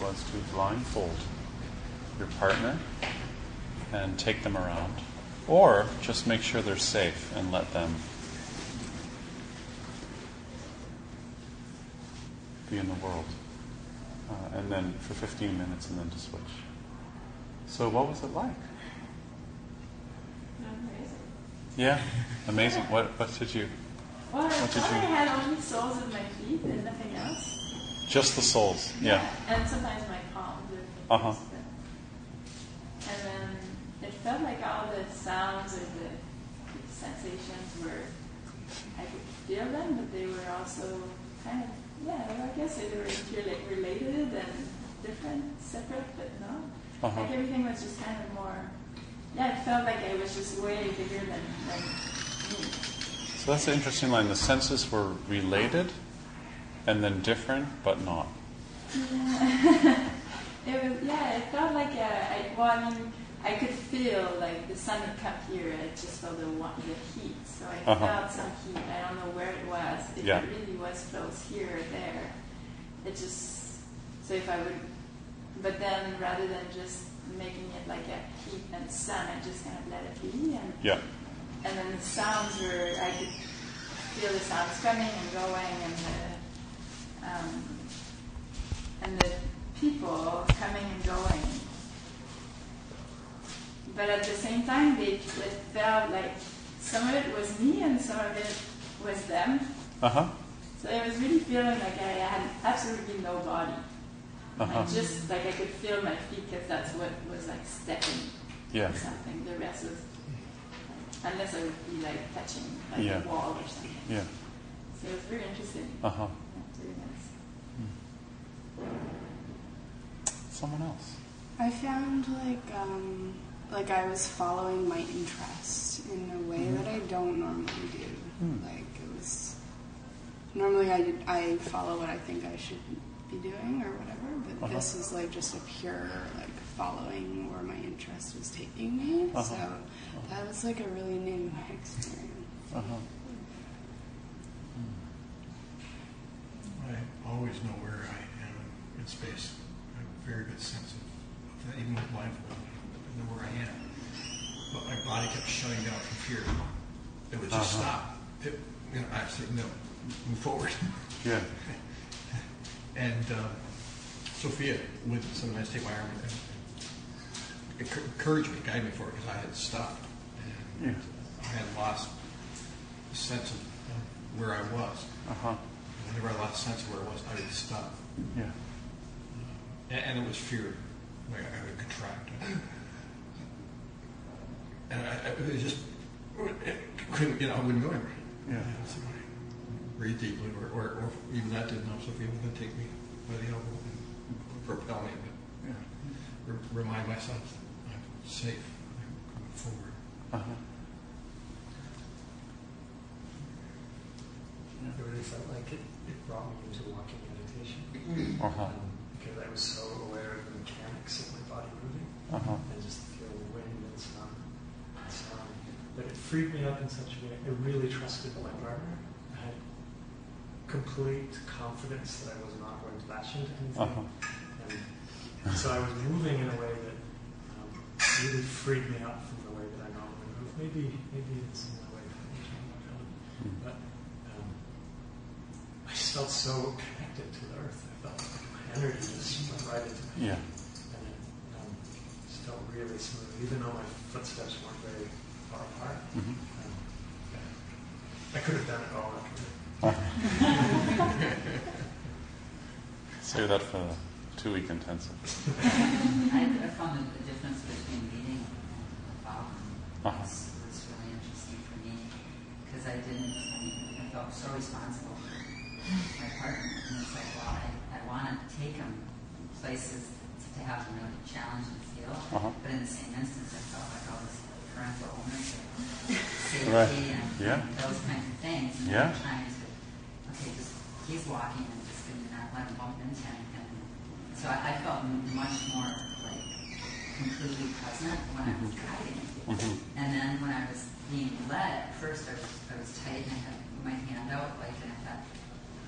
Was to blindfold your partner and take them around, or just make sure they're safe and let them be in the world. Uh, and then for 15 minutes and then to switch. So, what was it like? Amazing. Yeah, amazing. What, what did you? Well, I What did thought I you- had only soles of my feet and nothing else. Just the soles. Yeah. And sometimes my palms fingers. Uh-huh. And then it felt like all the sounds or the sensations were, I could feel them, but they were also kind of, yeah, I guess they were interla- related and different, separate, but not. Uh-huh. Like everything was just kind of more, yeah, it felt like it was just way bigger than, than me. So that's an interesting line. The senses were related and then different, but not. Yeah. It was, yeah, it felt like a, I, well, I mean, I could feel like the sun would come here. I just felt the the heat, so I Uh-huh. felt some heat. I don't know where it was. If Yeah. it really was close here or there, it just so if I would, but then rather than just making it like a heat and sun, I just kind of let it be, and Yeah. and then the sounds were I could feel the sounds coming and going, and the um, and the people coming and going. But at the same time, they, it felt like some of it was me and some of it was them. Uh huh. So I was really feeling like I had absolutely no body. Uh huh. I just like I could feel my feet because that's what was like stepping Yeah. or something. The rest was like, unless I would be like touching like Yeah. a wall or something. Yeah. So it was very interesting. Uh huh. Yeah, very nice. Someone else. I found like um, like I was following my interest in a way that I don't normally do. Hmm. Like it was normally I I follow what I think I should be doing or whatever, but Uh-huh. this is like just a pure like following where my interest was taking me. Uh-huh. So that was like a really new experience. Uh huh. I always know where I am in space. I have a very good sense of, of that, even with blindfold. I know where I am. But my body kept shutting down from fear. It would just Uh-huh. stop. It, you know, I said, no, move forward. Yeah. and um, Sophia would sometimes take my arm and enc- encourage me, guide me forward because I had stopped. And Yeah. I had lost the sense of of where I was. Uh huh. Whenever I lost sense of where I was, I would stop. Yeah. And, and it was fear. Like I would contract. And I, I it was just, it couldn't, you know, I wouldn't go anywhere. Yeah. And so I breathe deeply, or, or, or even that didn't help. Sophia was going to take me by the elbow and propel me, but Yeah. re- remind myself that I'm safe. I'm going forward. Uh huh. It really felt like it, it brought me into walking meditation. Uh huh. Um, because I was so aware of the mechanics of my body moving Uh huh. and just feel the wind and sun and sound. But it freed me up in such a way. I really trusted my partner. I had complete confidence that I was not going to lash into anything. Uh-huh. And, so I was moving in a way that um, really freed me up from the way that I normally move. maybe maybe it's in the way for me to my film. Mm. But um, I just felt so connected to the earth. I felt like my energy just went right into my Yeah. and it um, just felt really smooth, even though my footsteps weren't very far apart. Mhm. Um, yeah. I could have done it all after. Save that for the two week intensive. I, I found the the difference between meeting and following Uh-huh. was, was really interesting for me because I didn't, I mean, I felt so responsible for my partner. And it's like, well, Want to take him places to have him really challenge and feel. Uh-huh. But in the same instance, I felt like all this parental ownership, Right. safety, and, Yeah. those kinds of things. And Yeah. To, okay, just he's walking and just gonna not let him bump into. And so I, I felt much more like completely present when I was guiding. Mhm. And then when I was being led, at first I was, I was tight and I had my hand out, like, and I thought,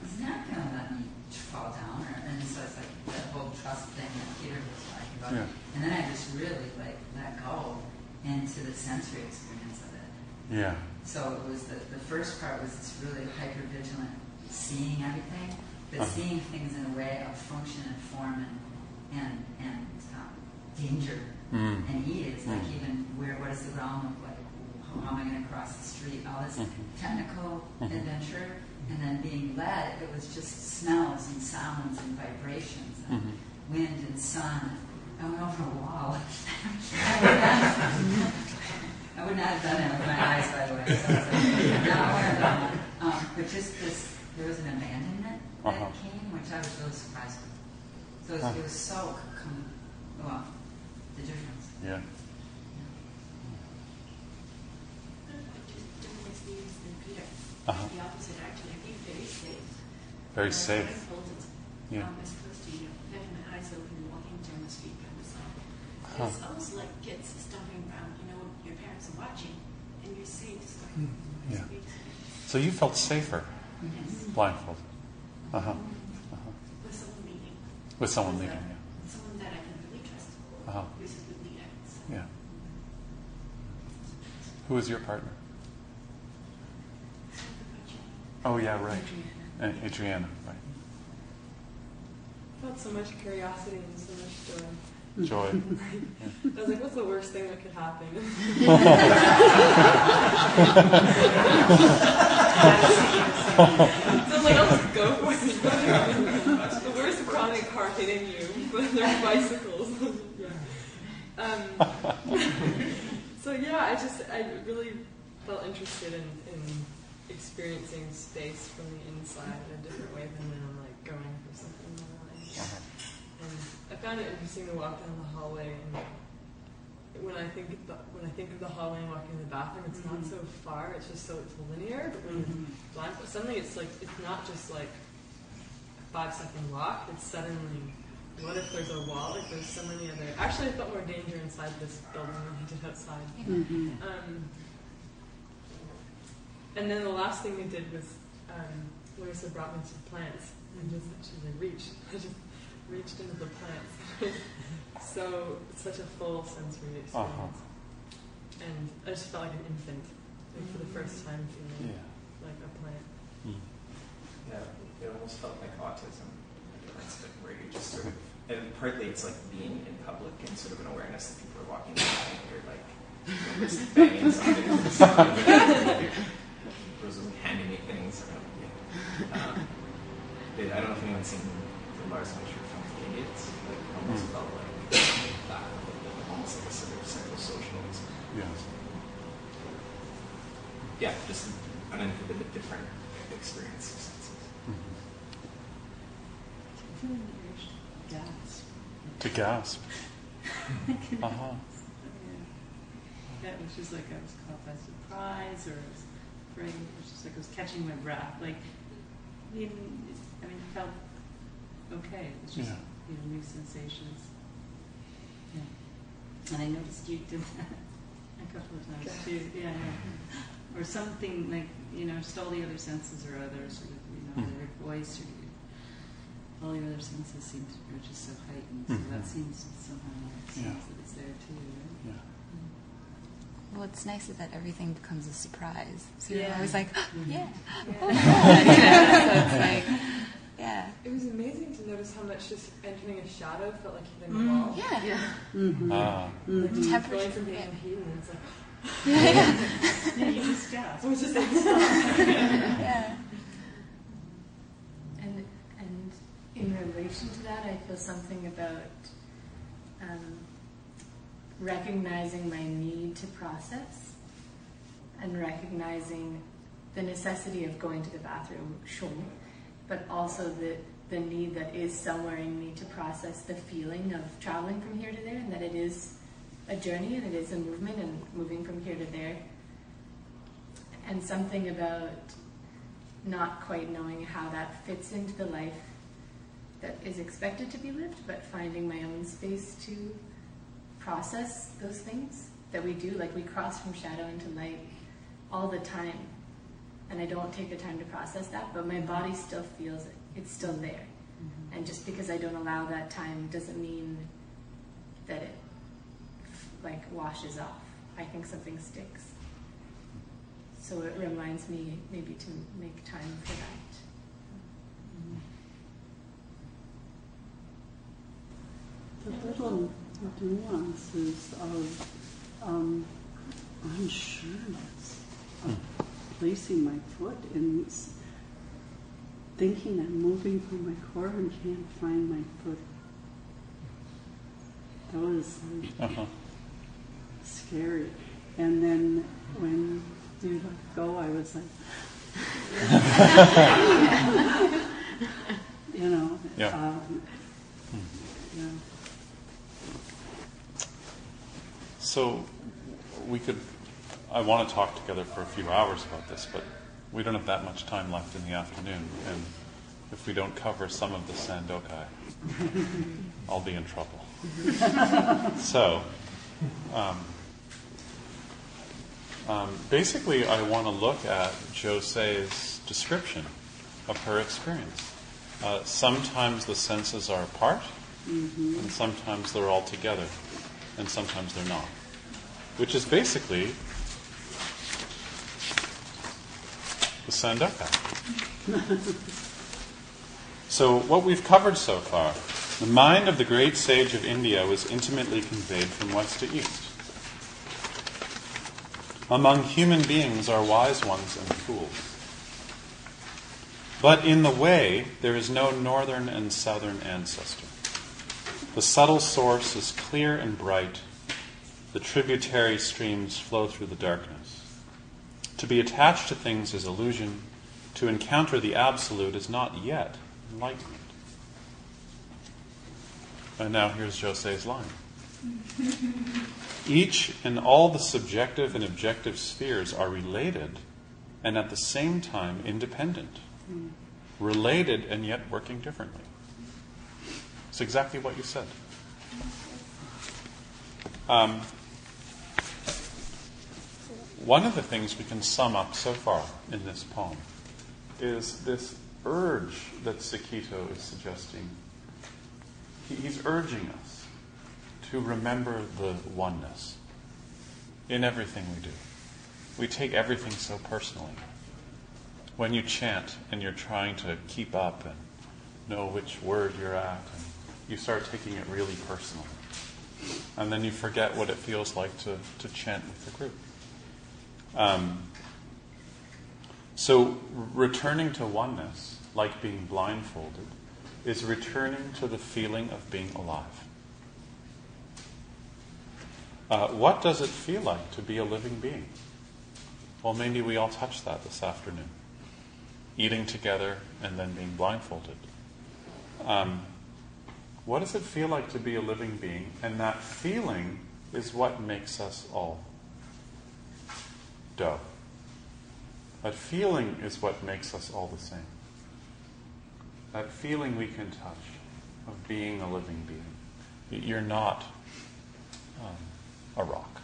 he's not going to let me fall down. Or, and so it's like that whole trust thing that Peter was talking about. Yeah. And then I just really, like, let go into the sensory experience of it. Yeah. So it was the, the first part was this really hyper vigilant seeing everything, but Uh-huh. seeing things in a way of function and form and and and um, danger Mm. and ease. Like Mm. even where what does the ground look like? How, how am I going to cross the street? All this Mhm. technical Mhm. adventure, and then being led. It was just smells and sounds and vibrations and Mhm. wind and sun. I went over a wall. I would not- I would not have done it with my eyes, by the way. So I was like, not aware of that. Um, but just this, there was an abandonment that Uh-huh. came, which I was really surprised with. So it was, Huh. it was so, com- well, the difference. Yeah. Uh-huh. The opposite, actually. I think very safe. Very Uh, safe. I it, Yeah. um, as opposed to, you know, having my eyes open and walking down the street by myself. Huh. It's almost like kids stomping around, you know, your parents are watching, and you're safe. Like, Hmm. Yeah. So you felt safer Yes. blindfolded. Uh huh. Uh-huh. With someone leading. With someone With, uh, leading, Someone that I can really trust. Uh-huh. Who's a good leader. Yeah. Yeah. Who is your partner? Oh yeah, right. Uh, Adriana, right. felt so much curiosity and so much joy. Joy. I was like, what's the worst thing that could happen? so I'm like, I'll just go for it. the worst chronic car hitting you, but they're bicycles. yeah. Um, so yeah, I just, I really felt interested in, in experiencing space from the inside in a different way than when I'm like going for something more like Uh-huh. and I found it interesting to walk down the hallway and when I think of the, when I think of the hallway and walking in the bathroom, it's not so far. It's just so it's linear. But when it's blind, suddenly it's like it's not just like a five second walk. It's suddenly what if there's a wall? Like there's so many other. Actually, I felt more danger inside this building than I did outside. Um, and then the last thing we did was um, Larissa brought me to plants and just actually reached. I just reached into the plants. so it's such a full sensory experience. Uh-huh. And I just felt like an infant like for the first time feeling Yeah. like a plant. Mm. Yeah, it almost felt like autism. It's like where you just sort of, and partly it's like being in public and sort of an awareness that people are walking by and you're like, you know, just banging something on the side. People's handing me things. Around. Yeah. Um, I don't know if anyone's seen the Lars von Trier film Idiots. Like, it almost Mm. felt like that, almost like a sort of psychosocial experience. Yeah. Yeah, just an inhibited different experience of senses. Mhm. feeling the urge to gasp. To gasp. Uh huh. Yeah. That was just like I was caught by surprise, or I was afraid. It was just like I was catching my breath. Like, even, I mean, it felt okay. It was just Yeah. you know new sensations. Yeah. And I noticed you did that a couple of times too. Yeah, yeah. Or something like you know, just all the other senses or other sort of you know, Mhm. your voice or your, all your other senses seem to are just so heightened. So that Mhm. seems somehow like Yeah. sense that it's there too. Right? Yeah. what's nice that everything becomes a surprise. So you're Yeah. always like, yeah. Yeah. Yeah. So it's like, yeah. It was amazing to notice how much just entering a shadow felt like hitting a Mm, wall. yeah. yeah. Mm-hmm. Ah. Like Mhm. Temperature, Going from being yeah. in and it's like. Yeah, you just gasp. I was just like, yeah. And and in relation to that, I feel something about um, recognizing my need to process and recognizing the necessity of going to the bathroom, sure, but also the the need that is somewhere in me to process the feeling of traveling from here to there, and that it is a journey and it is a movement and moving from here to there. And something about not quite knowing how that fits into the life that is expected to be lived, but finding my own space to process those things that we do. Like we cross from shadow into light all the time, and I don't take the time to process that, but my body still feels it. It's still there. Mm-hmm. And just because I don't allow that time doesn't mean that it like washes off. I think something sticks. So it reminds me maybe to make time for that. The little nuances of um, unsureness, of placing my foot in, s- thinking I'm moving from my core and can't find my foot. That was like, Uh-huh. scary. And then when you let go, I was like, you know, Yeah. um, yeah. So we could. I want to talk together for a few hours about this, but we don't have that much time left in the afternoon, and if we don't cover some of the Sandokai, I'll be in trouble. so, um, um, basically, I want to look at Jose's description of her experience. Uh, sometimes the senses are apart, and sometimes they're all together, and sometimes they're not. Which is basically the Sandokai. so, what we've covered so far the mind of the great sage of India was intimately conveyed from west to east. Among human beings are wise ones and fools. But in the way, there is no northern and southern ancestor. The subtle source is clear and bright. The tributary streams flow through the darkness. To be attached to things is illusion. To encounter the absolute is not yet enlightenment. And now here's Jose's line. Each and all the subjective and objective spheres are related and at the same time independent. Related and yet working differently. It's exactly what you said. Um, one of the things we can sum up so far in this poem is this urge that Sekito is suggesting. He's urging us to remember the oneness in everything we do. We take everything so personally. When you chant and you're trying to keep up and know which word you're at, and you start taking it really personally. And then you forget what it feels like to, to chant with the group. Um, so, returning to oneness, like being blindfolded, is returning to the feeling of being alive. Uh, what does it feel like to be a living being? Well, maybe we all touched that this afternoon. Eating together and then being blindfolded. Um, what does it feel like to be a living being? And that feeling is what makes us all dough. That feeling is what makes us all the same. That feeling we can touch of being a living being. You're not um, a rock.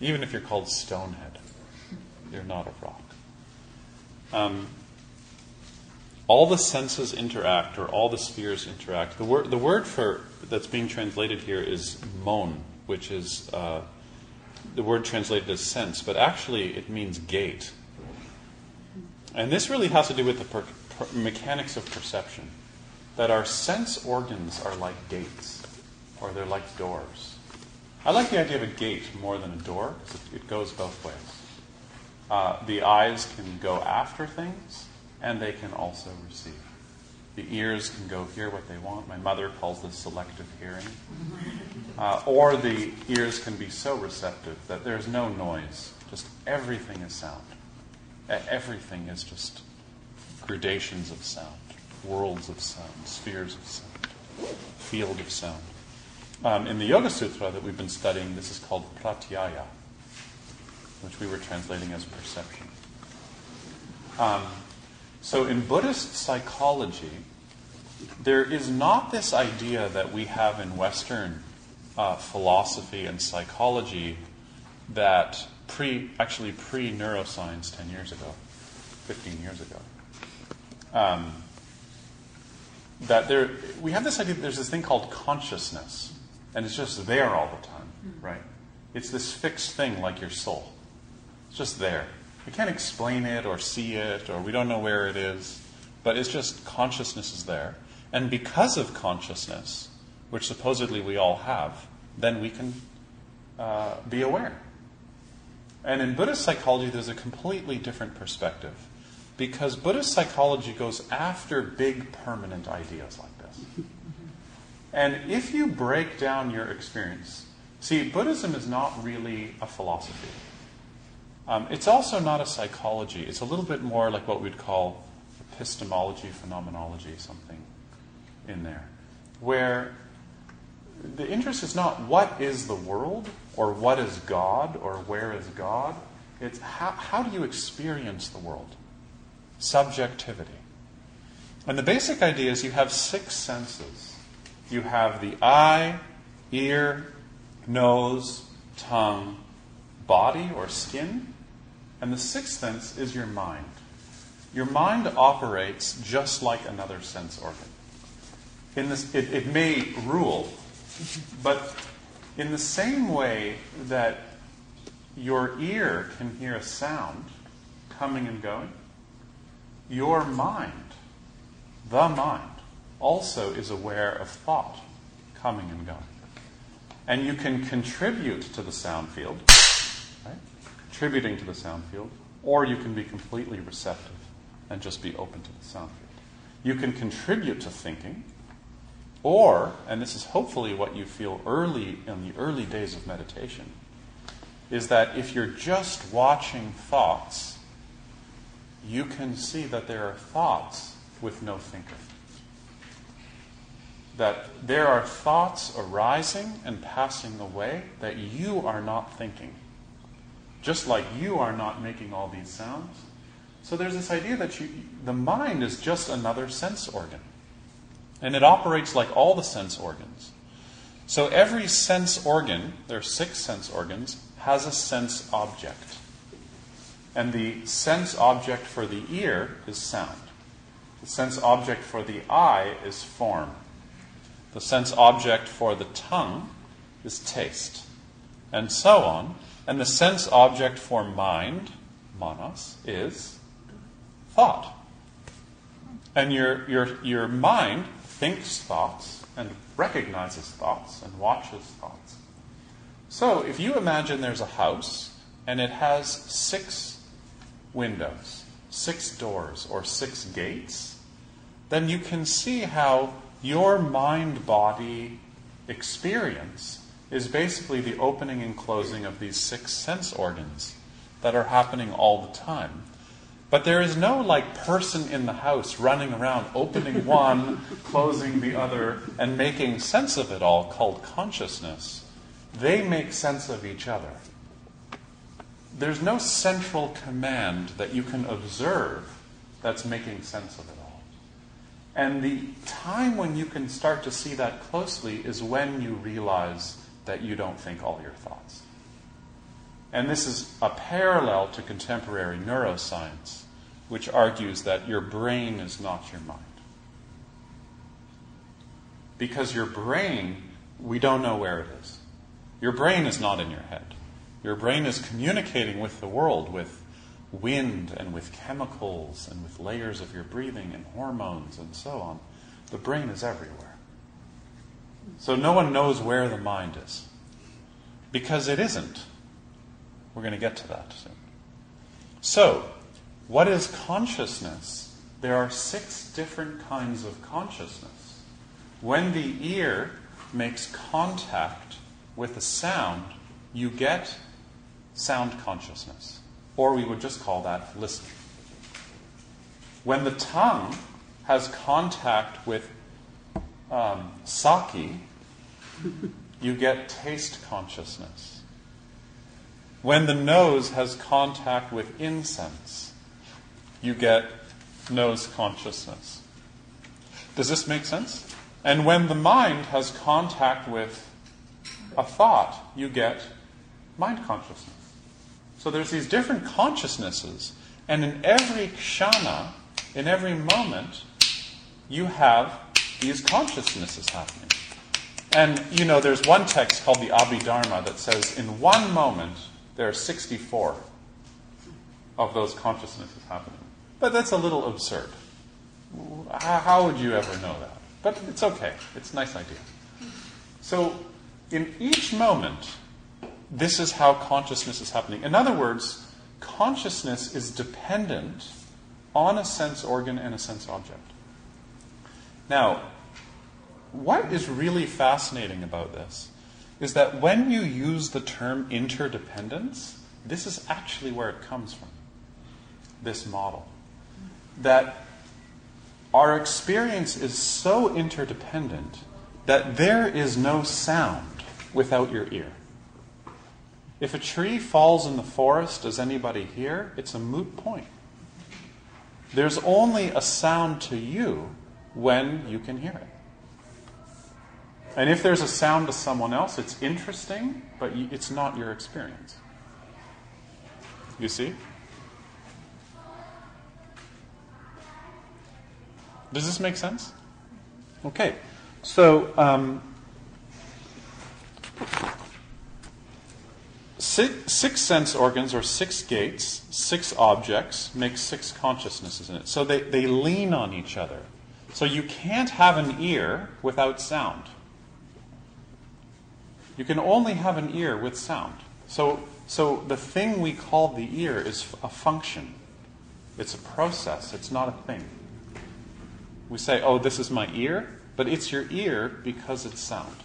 Even if you're called Stonehead, you're not a rock. Um, all the senses interact, or all the spheres interact. The word, the word for that's being translated here is mon, which is uh, the word translated as sense, but actually it means gate. And this really has to do with the per- per- mechanics of perception. That our sense organs are like gates, or they're like doors. I like the idea of a gate more than a door because it, it goes both ways. Uh, the eyes can go after things, and they can also receive. The ears can go hear what they want. My mother calls this selective hearing. Uh, or the ears can be so receptive that there's no noise, just everything is sound. Everything is just gradations of sound, worlds of sound, spheres of sound, field of sound. Um, in the Yoga Sutra that we've been studying, this is called pratyaya, which we were translating as perception. Um, so in Buddhist psychology, there is not this idea that we have in Western uh, philosophy and psychology that pre, actually pre neuroscience 10 years ago, 15 years ago. Um, that there, we have this idea that there's this thing called consciousness, and it's just there all the time, right? It's this fixed thing like your soul. It's just there. We can't explain it or see it, or we don't know where it is, but it's just consciousness is there. And because of consciousness, which supposedly we all have, then we can uh, be aware. And in Buddhist psychology, there's a completely different perspective. Because Buddhist psychology goes after big permanent ideas like this. And if you break down your experience, see, Buddhism is not really a philosophy. Um, it's also not a psychology. It's a little bit more like what we'd call epistemology, phenomenology, something in there. Where the interest is not what is the world, or what is God, or where is God. It's how, how do you experience the world? Subjectivity. And the basic idea is you have six senses you have the eye, ear, nose, tongue, body, or skin. And the sixth sense is your mind. Your mind operates just like another sense organ. In this, it, it may rule, but in the same way that your ear can hear a sound coming and going, your mind, the mind, also is aware of thought coming and going. And you can contribute to the sound field? Contributing to the sound field, or you can be completely receptive and just be open to the sound field. You can contribute to thinking, or, and this is hopefully what you feel early in the early days of meditation, is that if you're just watching thoughts, you can see that there are thoughts with no thinker. That there are thoughts arising and passing away that you are not thinking. Just like you are not making all these sounds. So there's this idea that you, the mind is just another sense organ. And it operates like all the sense organs. So every sense organ, there are six sense organs, has a sense object. And the sense object for the ear is sound. The sense object for the eye is form. The sense object for the tongue is taste. And so on. And the sense object for mind, manas, is thought. And your, your, your mind thinks thoughts and recognizes thoughts and watches thoughts. So if you imagine there's a house and it has six windows, six doors, or six gates, then you can see how your mind body experience is basically the opening and closing of these six sense organs that are happening all the time. But there is no like person in the house running around opening one, closing the other, and making sense of it all called consciousness. They make sense of each other. There's no central command that you can observe that's making sense of it all. And the time when you can start to see that closely is when you realize that you don't think all your thoughts. And this is a parallel to contemporary neuroscience, which argues that your brain is not your mind. Because your brain, we don't know where it is. Your brain is not in your head. Your brain is communicating with the world with wind and with chemicals and with layers of your breathing and hormones and so on. The brain is everywhere. So no one knows where the mind is. Because it isn't. We're going to get to that soon. So, what is consciousness? There are six different kinds of consciousness. When the ear makes contact with a sound, you get sound consciousness. Or we would just call that listening. When the tongue has contact with um, sake, you get taste consciousness. When the nose has contact with incense, you get nose consciousness. Does this make sense? And when the mind has contact with a thought, you get mind consciousness. So there's these different consciousnesses, and in every kshana, in every moment, you have these consciousnesses happening. And you know, there's one text called the Abhidharma that says in one moment there are 64 of those consciousnesses happening. But that's a little absurd. How would you ever know that? But it's okay. It's a nice idea. So, in each moment, this is how consciousness is happening. In other words, consciousness is dependent on a sense organ and a sense object. Now, what is really fascinating about this is that when you use the term interdependence, this is actually where it comes from. This model. That our experience is so interdependent that there is no sound without your ear. If a tree falls in the forest, does anybody hear? It's a moot point. There's only a sound to you when you can hear it. And if there's a sound to someone else, it's interesting, but it's not your experience. You see? Does this make sense? Okay. So, um, six, six, sense organs or six gates, six objects, make six consciousnesses in it. So they, they lean on each other. So you can't have an ear without sound. You can only have an ear with sound. So, so the thing we call the ear is a function. It's a process, it's not a thing. We say, oh, this is my ear, but it's your ear because it's sound.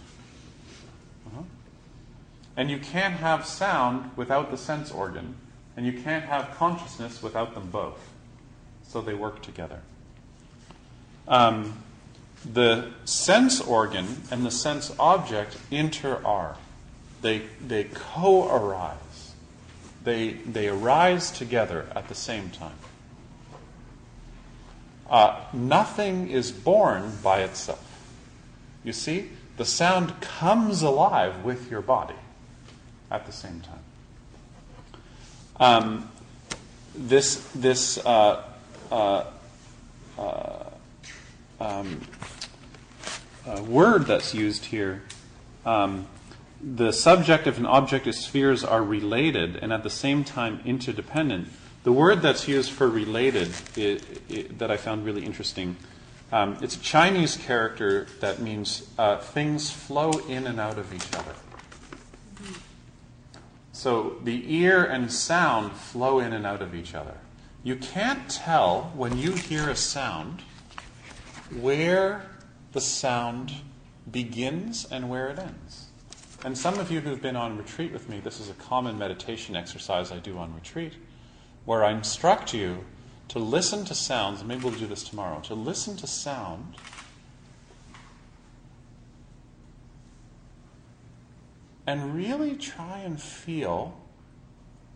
Uh-huh. And you can't have sound without the sense organ, and you can't have consciousness without them both. So they work together. Um, the sense organ and the sense object inter-are. They, they co arise. They, they arise together at the same time. Uh, nothing is born by itself. You see, the sound comes alive with your body at the same time. Um, this this uh, uh, uh um, uh, word that's used here, um, the subjective and objective spheres are related and at the same time interdependent. The word that's used for related it, it, that I found really interesting. Um, it's a Chinese character that means uh, things flow in and out of each other. So the ear and sound flow in and out of each other. You can't tell when you hear a sound where the sound begins and where it ends. And some of you who've been on retreat with me, this is a common meditation exercise I do on retreat, where I instruct you to listen to sounds, maybe we'll do this tomorrow, to listen to sound and really try and feel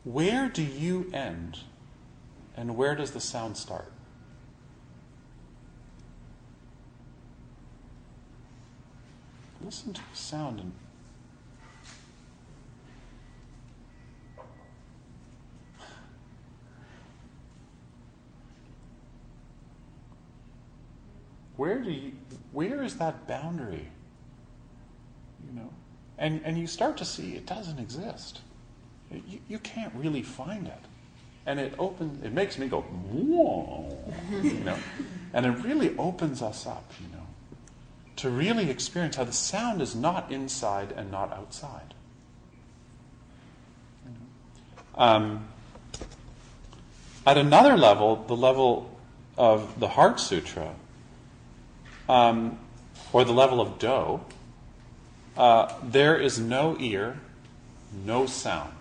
where do you end and where does the sound start? Listen to the sound and where do you where is that boundary you know and and you start to see it doesn't exist you, you can't really find it. And it opens, it makes me go, whoa, you know. And it really opens us up, you know, to really experience how the sound is not inside and not outside. Um, at another level, the level of the Heart Sutra, um, or the level of Do, uh, there is no ear, no sound.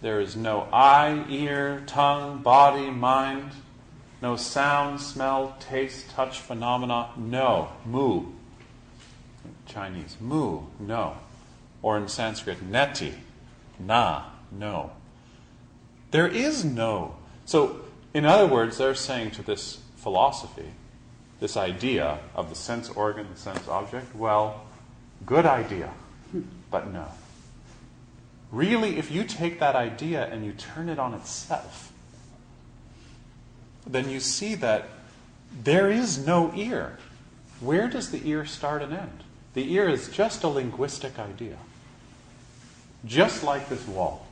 There is no eye, ear, tongue, body, mind, no sound, smell, taste, touch, phenomena. No. Mu. Chinese. Mu. No. Or in Sanskrit, neti. Na. No. There is no. So, in other words, they're saying to this philosophy, this idea of the sense organ, the sense object, well, good idea, but no. Really, if you take that idea and you turn it on itself, then you see that there is no ear. Where does the ear start and end? The ear is just a linguistic idea. Just like this wall.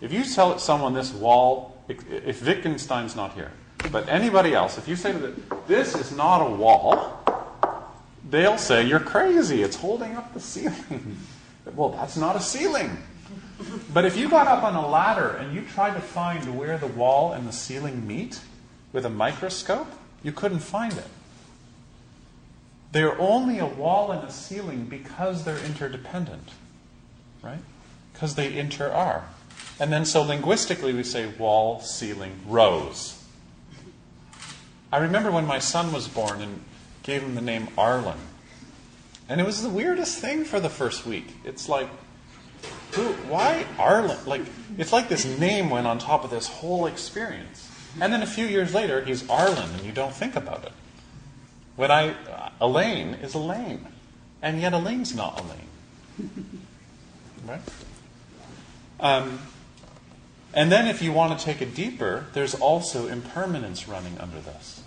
If you tell someone this wall, if Wittgenstein's not here, but anybody else, if you say to them, this is not a wall, they'll say, you're crazy, it's holding up the ceiling. well, that's not a ceiling. But if you got up on a ladder and you tried to find where the wall and the ceiling meet with a microscope, you couldn't find it. They're only a wall and a ceiling because they're interdependent, right? Because they inter are. And then so linguistically we say wall, ceiling, rose. I remember when my son was born and gave him the name Arlen. And it was the weirdest thing for the first week. It's like, who, why Arlen? Like, it's like this name went on top of this whole experience. And then a few years later, he's Arlen, and you don't think about it. When I, uh, Elaine is Elaine. And yet Elaine's not Elaine. Right? Um, and then, if you want to take it deeper, there's also impermanence running under this.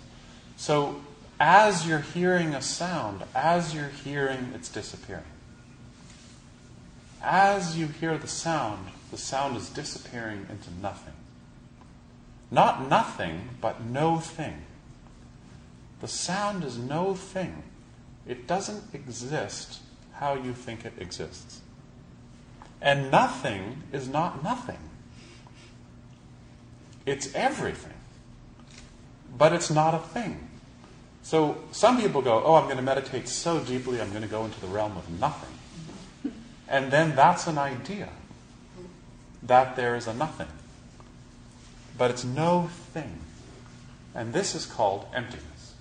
So, as you're hearing a sound, as you're hearing, it's disappearing. As you hear the sound, the sound is disappearing into nothing. Not nothing, but no thing. The sound is no thing. It doesn't exist how you think it exists. And nothing is not nothing. It's everything. But it's not a thing. So some people go, Oh, I'm going to meditate so deeply, I'm going to go into the realm of nothing. And then that's an idea that there is a nothing. But it's no thing. And this is called emptiness,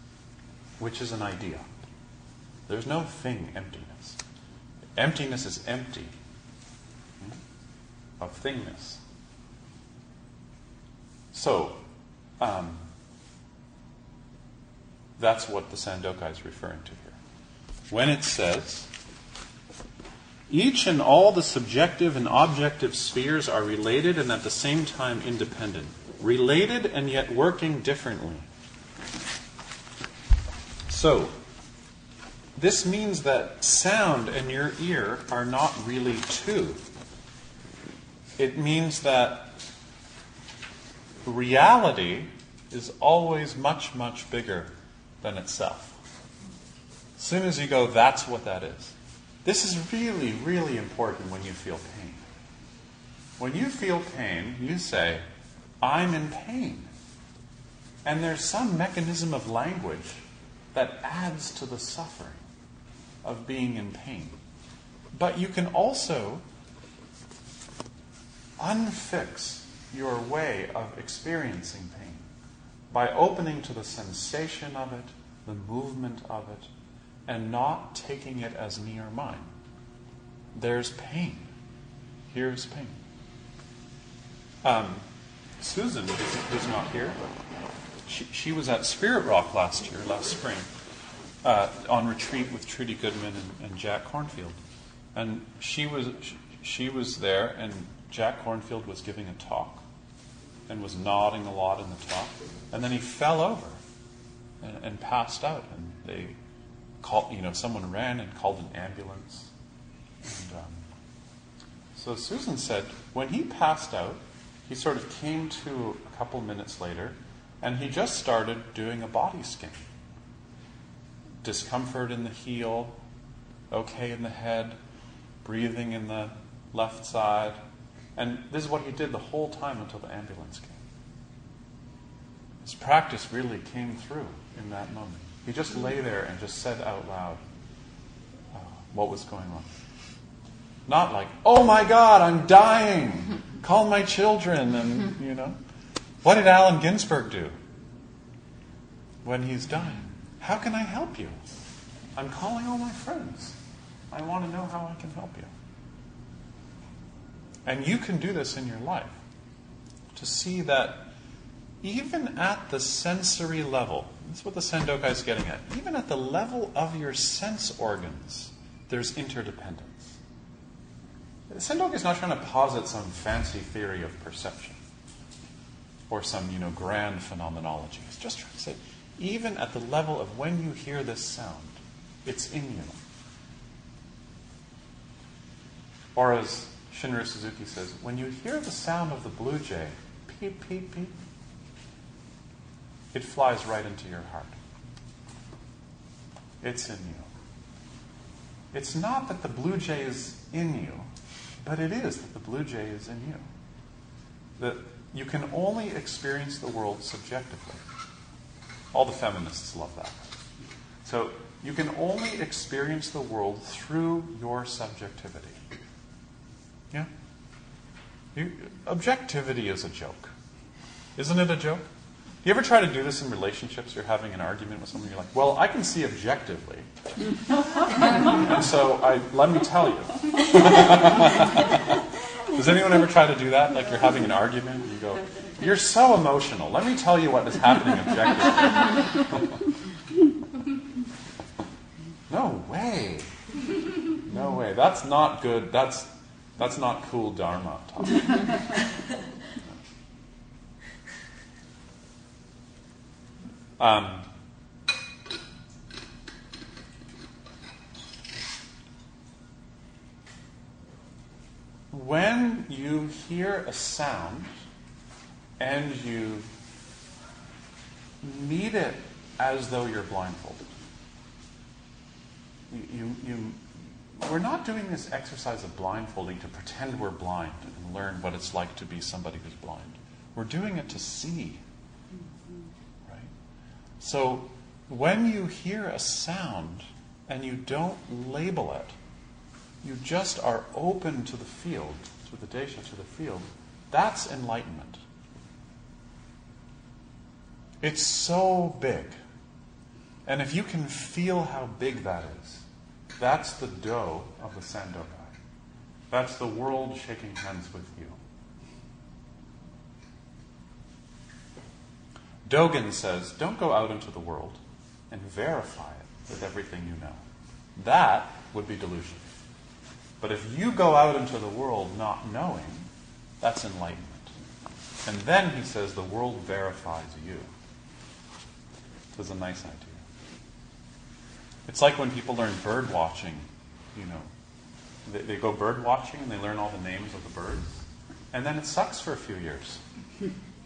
which is an idea. There's no thing emptiness. Emptiness is empty of thingness. So, um, that's what the Sandokai is referring to here. When it says, each and all the subjective and objective spheres are related and at the same time independent. Related and yet working differently. So, this means that sound and your ear are not really two. It means that reality is always much, much bigger than itself. As soon as you go, that's what that is. This is really, really important when you feel pain. When you feel pain, you say, I'm in pain. And there's some mechanism of language that adds to the suffering of being in pain. But you can also unfix your way of experiencing pain by opening to the sensation of it, the movement of it, and not taking it as me or mine. There's pain. Here's pain. Um, Susan, who's not here, she, she was at Spirit Rock last year, last spring, uh, on retreat with Trudy Goodman and, and Jack Kornfield. And she was, she, was there, and Jack Kornfield was giving a talk and was nodding a lot in the talk. And then he fell over and, and passed out. And they called, you know, someone ran and called an ambulance. And um, So Susan said when he passed out, he sort of came to a couple minutes later, and he just started doing a body scan. Discomfort in the heel, okay in the head, breathing in the left side. And this is what he did the whole time until the ambulance came. His practice really came through in that moment. He just lay there and just said out loud uh, what was going on. Not like, oh my God, I'm dying. Call my children. And, you know. What did Allen Ginsberg do when he's dying? How can I help you? I'm calling all my friends. I want to know how I can help you. And you can do this in your life to see that even at the sensory level, that's what the Sandokai is getting at, even at the level of your sense organs, there's interdependence. Sandokai is not trying to posit some fancy theory of perception or some, you know, grand phenomenology. He's just trying to say, even at the level of when you hear this sound, it's in you. Or as Shunryu Suzuki says, when you hear the sound of the blue jay, peep, peep, peep, it flies right into your heart. It's in you. It's not that the blue jay is in you, but it is that the blue jay is in you. That you can only experience the world subjectively. All the feminists love that. So you can only experience the world through your subjectivity. Yeah? You, objectivity is a joke. Isn't it a joke? You ever try to do this in relationships? You're having an argument with someone, you're like, well, I can see objectively. and so I, let me tell you. Does anyone ever try to do that? Like you're having an argument, you go, you're so emotional. Let me tell you what is happening objectively. no way. No way. That's not good. That's that's not cool dharma talk. Um, when you hear a sound and you meet it as though you're blindfolded, you, you, you, we're not doing this exercise of blindfolding to pretend we're blind and learn what it's like to be somebody who's blind. We're doing it to see so when you hear a sound and you don't label it, you just are open to the field, to the desha, to the field, that's enlightenment. It's so big. And if you can feel how big that is, that's the do of the Sandokai. That's the world shaking hands with you. Dogen says, don't go out into the world and verify it with everything you know. That would be delusion. But if you go out into the world not knowing, that's enlightenment. And then he says the world verifies you. This is a nice idea. It's like when people learn bird watching, you know. They, they go bird watching and they learn all the names of the birds. And then it sucks for a few years.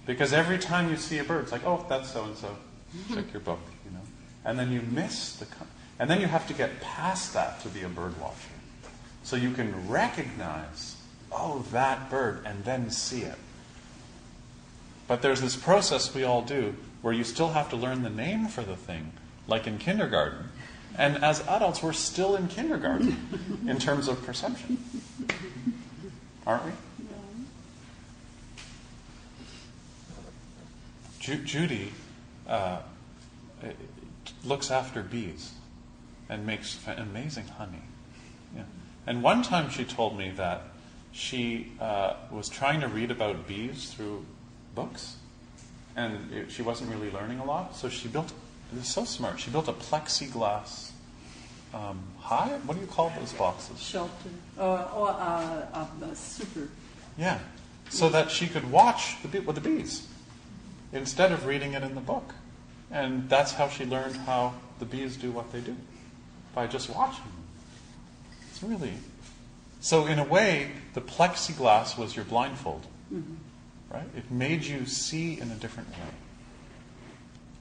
Because every time you see a bird, it's like, oh, that's so and so. Check your book, you know. And then you miss the. And then you have to get past that to be a bird watcher. So you can recognize, oh, that bird, and then see it. But there's this process we all do where you still have to learn the name for the thing, like in kindergarten. And as adults, we're still in kindergarten in terms of perception. Aren't we? Ju- Judy uh, looks after bees and makes amazing honey. Yeah. And one time she told me that she uh, was trying to read about bees through books, and it, she wasn't really learning a lot. So she built. It was so smart. She built a plexiglass um, hive. What do you call those boxes? Shelter. Uh, or uh, uh, super. Yeah. So that she could watch the bee, with the bees instead of reading it in the book. And that's how she learned how the bees do what they do by just watching them. It's really, So, in a way, the plexiglass was your blindfold, Mhm. right? It made you see in a different way,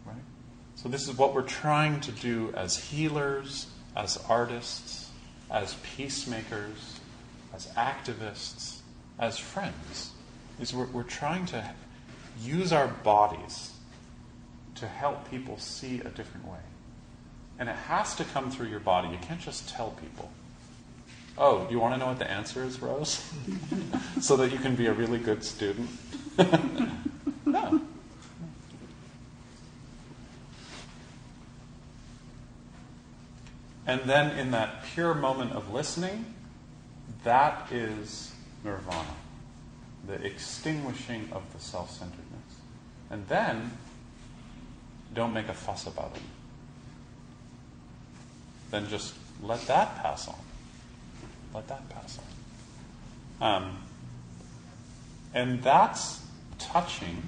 right? So, this is what we're trying to do as healers, as artists, as peacemakers, as activists, as friends. Is we're, we're trying to use our bodies to help people see a different way. And it has to come through your body. You can't just tell people. Oh, you want to know what the answer is, Rose? so that you can be a really good student? no. And then in that pure moment of listening, that is nirvana, the extinguishing of the self centeredness. And then don't make a fuss about it. Then just let that pass on. Let that pass on. Um, and that's touching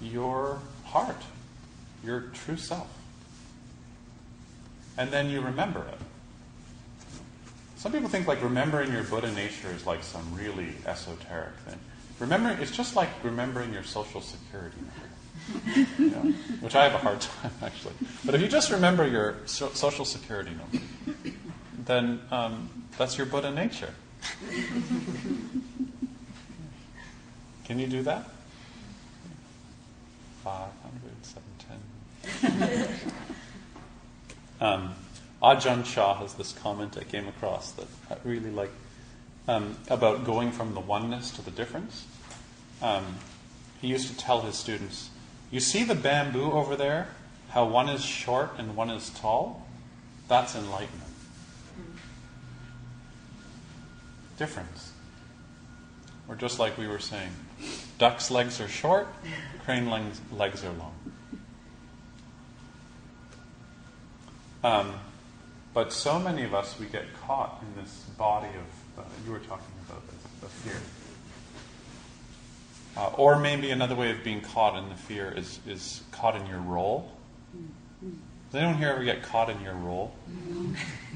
your heart, your true self. And then you remember it. Some people think like remembering your Buddha nature is like some really esoteric thing. Remembering it's just like remembering your social security number, you know, which I have a hard time actually. But if you just remember your so- social security number, then um, that's your Buddha nature. Can you do that? Five hundred, seven, ten. Um, Ajahn Chah has this comment I came across that I really like um, about going from the oneness to the difference. Um, he used to tell his students, You see the bamboo over there? How one is short and one is tall? That's enlightenment. Difference. Or just like we were saying, duck's legs are short, crane legs, legs are long. Um, but so many of us, we get caught in this body of, uh, you were talking about this, of fear. Uh, or maybe another way of being caught in the fear is, is caught in your role. Does anyone here ever get caught in your role?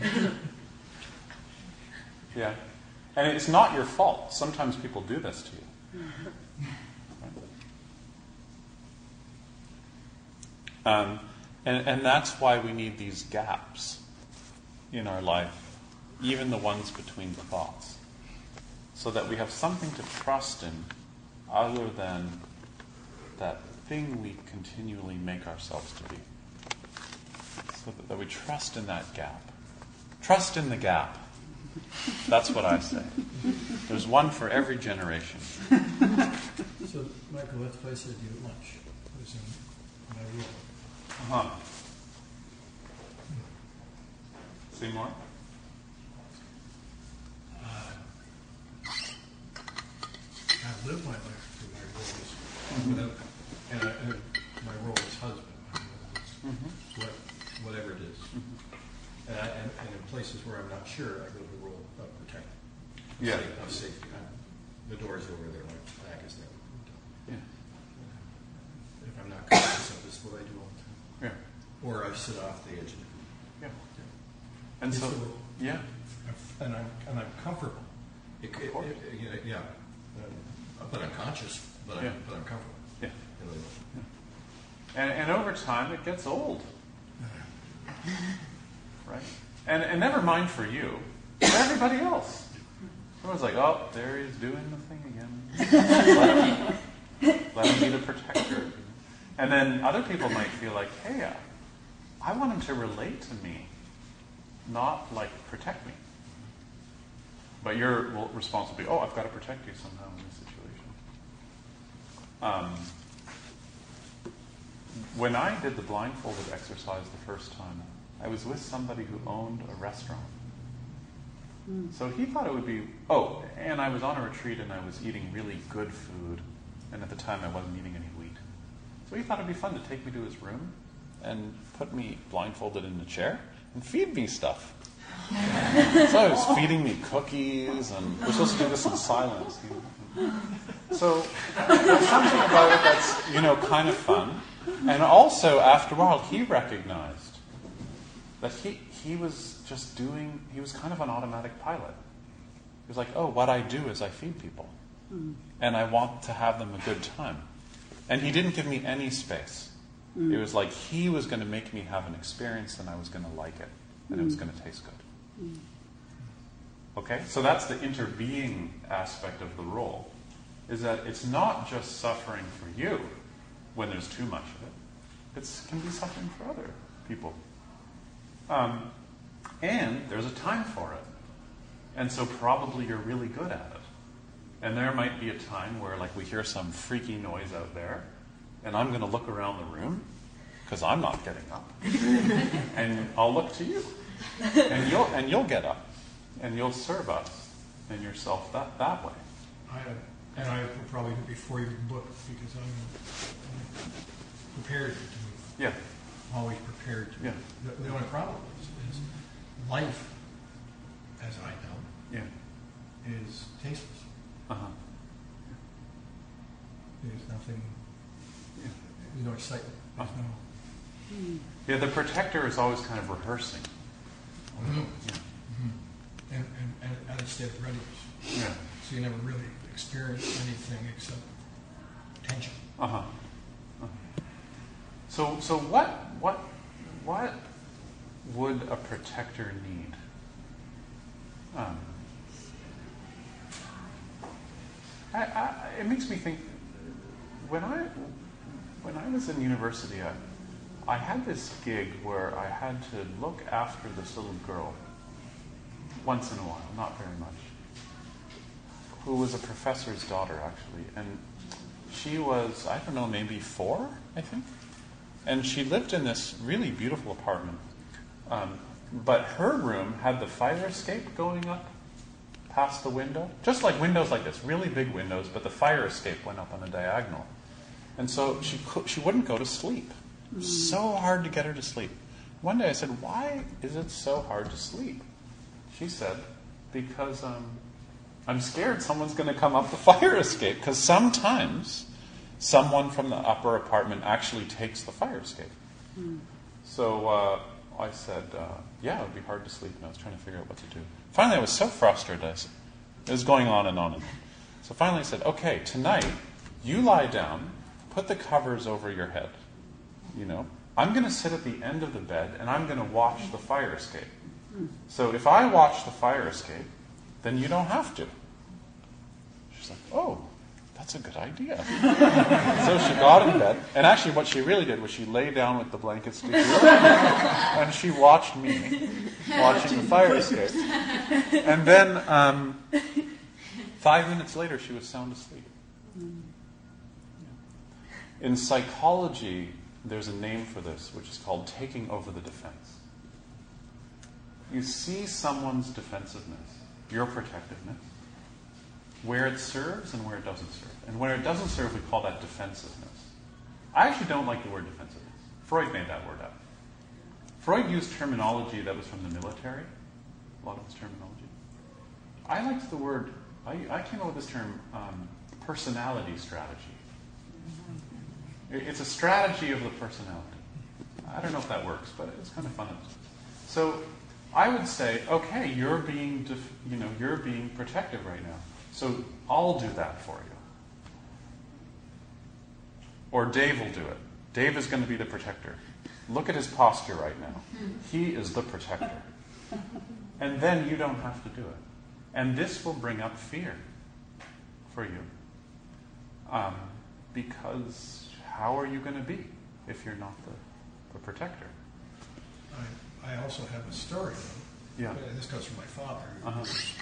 yeah. And it's not your fault. Sometimes people do this to you. Um, and, and that's why we need these gaps in our life, even the ones between the thoughts, so that we have something to trust in other than that thing we continually make ourselves to be. So that, that we trust in that gap. Trust in the gap. That's what I say. There's one for every generation. So, Michael, what place did you at lunch? It was in my room. Uh-huh. Seymour? Live my life through my roles, Mhm. without, and, I, and my role as husband, role as Mhm. what, whatever it is. And, I, and, and in places where I'm not sure, I go to the role of protector. of Yeah. safe- Of safety. I'm, the door's over there, my flag is there. Yeah. If I'm not conscious of this, what I do all the time. Yeah. Or I sit off the edge of it. Yeah. And It's so, yeah. And I'm, and I'm comfortable. It, it, it, yeah, yeah. Um, but I'm conscious, but I'm, Yeah. but I'm comfortable. Yeah. In other words. And, and over time, it gets old. Right? And, and never mind for you, for everybody else. Everyone's like, oh, there he's doing the thing again. let, him, let him be the protector. And then other people might feel like, hey, uh, I want him to relate to me, not like protect me. But your well, response will be, oh, I've got to protect you somehow in this situation. Um, when I did the blindfolded exercise the first time, I was with somebody who owned a restaurant. So he thought it would be, oh, and I was on a retreat and I was eating really good food, and at the time I wasn't eating any wheat. So he thought it'd be fun to take me to his room and put me blindfolded in a chair and feed me stuff. so he was feeding me cookies, and we're supposed to do this in silence. So there's something about it that's, you know, kind of fun. And also, after a while, he recognized that he, he was just doing, he was kind of an automatic pilot. He was like, oh, what I do is I feed people. Mm. And I want to have them a good time. And he didn't give me any space. Mm. It was like he was going to make me have an experience and I was going to like it. And it was Mm. going to taste good. Okay? So that's the interbeing aspect of the role. Is that it's not just suffering for you when there's too much of it. It can be suffering for other people. Um, and there's a time for it. And so probably you're really good at it. And there might be a time where, like, we hear some freaky noise out there, and I'm going to look around the room because I'm not getting up, and I'll look to you, and you'll and you'll get up, and you'll serve us and yourself that that way. I, and I will probably do it before you book because I'm, I'm prepared to move. Yeah. Always prepared to. Yeah. The, the only problem is, is life, as I know, Yeah. is tasteless. Uh-huh. There's nothing. yeah. There's no excitement. There's no. Yeah, the protector is always kind of rehearsing. Mhm. Yeah. Mhm. And, and, and at a state of readiness. Yeah. So you never really experience anything except tension. Uh-huh. uh-huh. So, so what, what, what would a protector need? Um, I, I, it makes me think. When I, when I was in university, I, I had this gig where I had to look after this little girl once in a while, not very much, who was a professor's daughter, actually. And she was, I don't know, maybe four, I think. And she lived in this really beautiful apartment. Um, but her room had the fire escape going up past the window, just like windows like this, really big windows, but the fire escape went up on a diagonal. And so she, cou- she wouldn't go to sleep. So hard to get her to sleep. One day I said, Why is it so hard to sleep? She said, Because um, I'm scared someone's going to come up the fire escape. Because sometimes someone from the upper apartment actually takes the fire escape. So uh, I said, uh, Yeah, it would be hard to sleep. And I was trying to figure out what to do. Finally, I was so frustrated. I said, it was going on and on and on. So finally, I said, Okay, tonight, you lie down, put the covers over your head. You know, I'm going to sit at the end of the bed and I'm going to watch the fire escape. So if I watch the fire escape, then you don't have to. She's like, oh, that's a good idea. so she got in bed, and actually, what she really did was she lay down with the blankets securely, and she watched me watching the fire escape. And then, um, five minutes later, she was sound asleep. In psychology, there's a name for this, which is called taking over the defense. You see someone's defensiveness, your protectiveness, where it serves and where it doesn't serve. And where it doesn't serve, we call that defensiveness. I actually don't like the word defensiveness. Freud made that word up. Freud used terminology that was from the military, a lot of his terminology. I liked the word, I, I came up with this term, um, personality strategy. It's a strategy of the personality. I don't know if that works, but it's kind of fun. So I would say, okay, you're being, def- you know, you're being protective right now. So I'll do that for you. Or Dave will do it. Dave is going to be the protector. Look at his posture right now. He is the protector. And then you don't have to do it. And this will bring up fear for you. Um, because how are you going to be if you're not the, the protector? I, also have a story. Yeah. And this comes from my father, who Uh-huh. was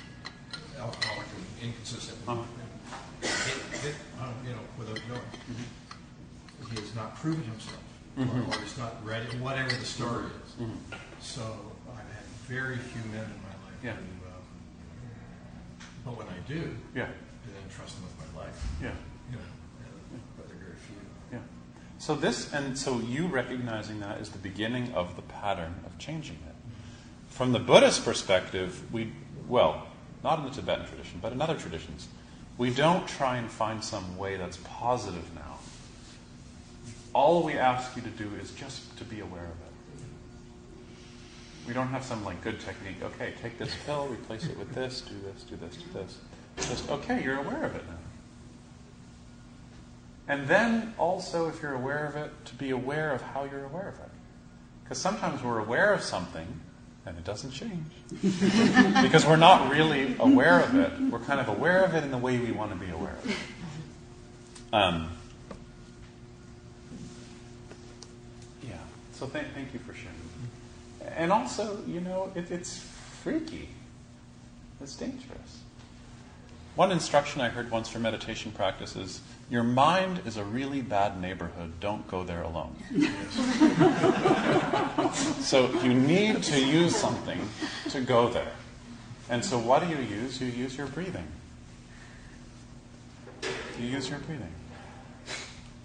alcoholic and inconsistent. Uh-huh. It- it, um, you know, without knowing. He has not proven himself, Mhm. or, he's not ready, whatever the story is. Mhm. So I've had very few men in my life Yeah. who, um, but when I do, Yeah. I then trust them with my life. Yeah. You know, and- but they're very few. Yeah. So this, and so you recognizing that is the beginning of the pattern of changing it. From the Buddhist perspective, we, well, not in the Tibetan tradition, but in other traditions, we don't try and find some way that's positive now. All we ask you to do is just to be aware of it. We don't have some like good technique. Okay, take this pill, replace it with this, do this, do this, do this. Just okay, you're aware of it now. And then also, if you're aware of it, to be aware of how you're aware of it. Because sometimes we're aware of something and it doesn't change. because we're not really aware of it. We're kind of aware of it in the way we want to be aware of it. Um, yeah. So th- thank you for sharing. And also, you know, it, it's freaky. It's dangerous. One instruction I heard once for meditation practice is your mind is a really bad neighborhood. Don't go there alone. so you need to use something to go there. And so what do you use? You use your breathing. You use your breathing.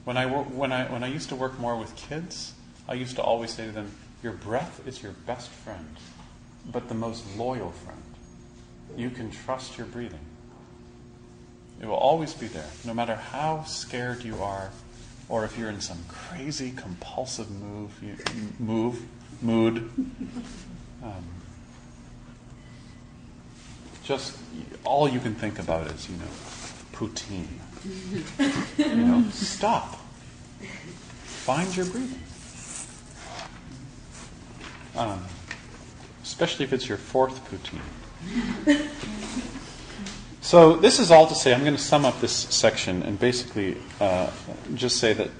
When I, when, I, when I used to work more with kids, I used to always say to them, Your breath is your best friend, but the most loyal friend. You can trust your breathing. It will always be there, no matter how scared you are, or if you're in some crazy compulsive move, you, move, mood. Um, just all you can think about is, you know, poutine. you know, stop. Find your breathing. Um, especially if it's your fourth poutine. So, this is all to say, I'm going to sum up this section and basically uh, just say that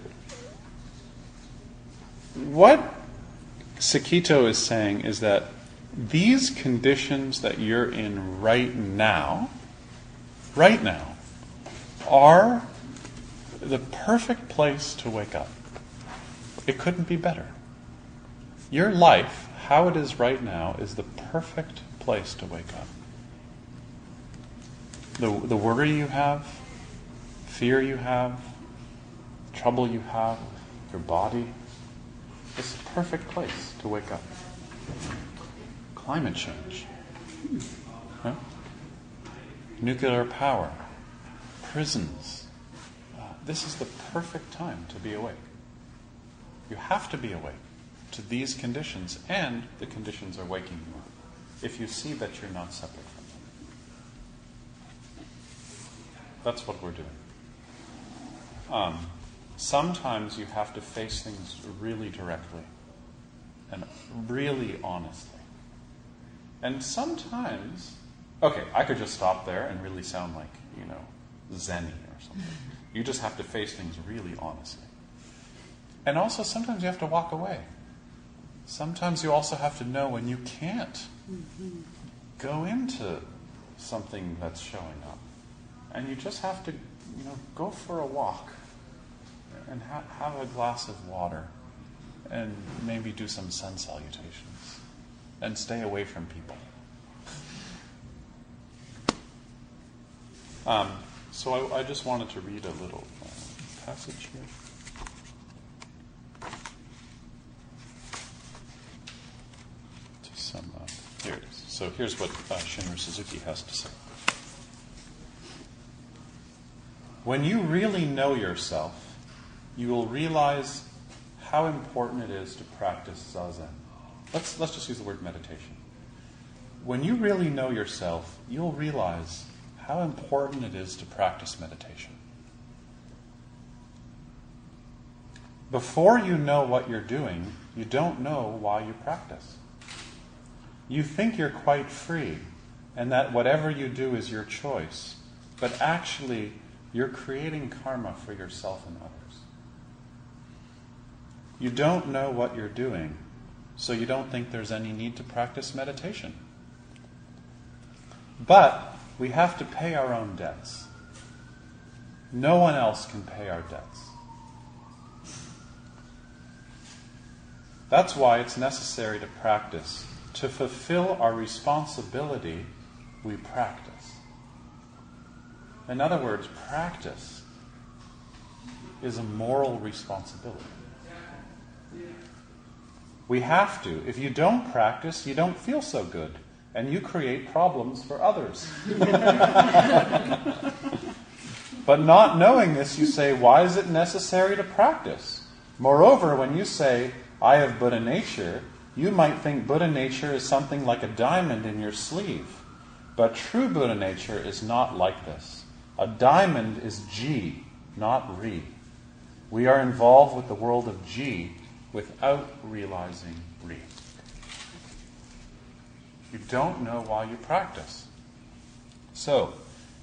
what Sekito is saying is that these conditions that you're in right now, right now, are the perfect place to wake up. It couldn't be better. Your life, how it is right now, is the perfect place to wake up the, the worry you have, fear you have, trouble you have, your body, it's the perfect place to wake up. Climate change, nuclear power, prisons. Uh, this is the perfect time to be awake. You have to be awake to these conditions, and the conditions are waking you up if you see that you're not separate from them. That's what we're doing. Um, sometimes you have to face things really directly and really honestly. And sometimes, okay, I could just stop there and really sound like, you know, zenny or something. You just have to face things really honestly. And also, sometimes you have to walk away. Sometimes you also have to know when you can't go into something that's showing up and you just have to, you know, go for a walk and ha- have a glass of water and maybe do some sun salutations and stay away from people. Um, so I, I, just wanted to read a little uh, passage here. To sum up. Here it is. So here's what uh, Shunryu Suzuki has to say. When you really know yourself, you will realize how important it is to practice zazen. Let's, let's just use the word meditation. When you really know yourself, you'll realize how important it is to practice meditation. Before you know what you're doing, you don't know why you practice. You think you're quite free and that whatever you do is your choice, but actually, you're creating karma for yourself and others. You don't know what you're doing, so you don't think there's any need to practice meditation. But we have to pay our own debts. No one else can pay our debts. That's why it's necessary to practice. To fulfill our responsibility, we practice. In other words, practice is a moral responsibility. We have to. If you don't practice, you don't feel so good, and you create problems for others. but not knowing this, you say, why is it necessary to practice? Moreover, when you say, I have Buddha nature, You might think Buddha nature is something like a diamond in your sleeve, but true Buddha nature is not like this. A diamond is Ji, not Ri. We are involved with the world of Ji without realizing Ri. You don't know why you practice. So,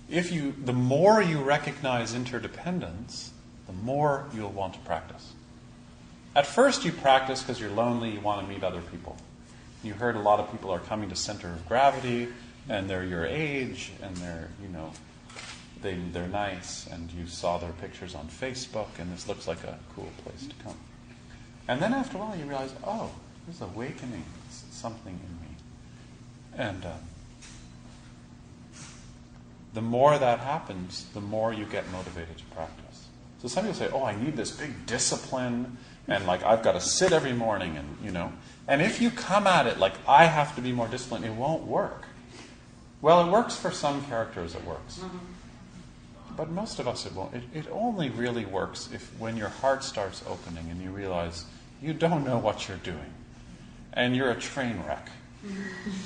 if you the more you recognize interdependence, the more you'll want to practice. At first you practice because you're lonely, you want to meet other people. You heard a lot of people are coming to center of gravity and they're your age and they're, you know, they, they're nice and you saw their pictures on Facebook and this looks like a cool place to come. And then after a while you realize, oh, there's awakening something in me. And uh, the more that happens, the more you get motivated to practice. So some people say, oh, I need this big discipline and like I've got to sit every morning and, you know. And if you come at it like I have to be more disciplined, it won't work. Well, it works for some characters, it works. But most of us, it won't. It, it only really works if when your heart starts opening and you realize you don't know what you're doing. And you're a train wreck.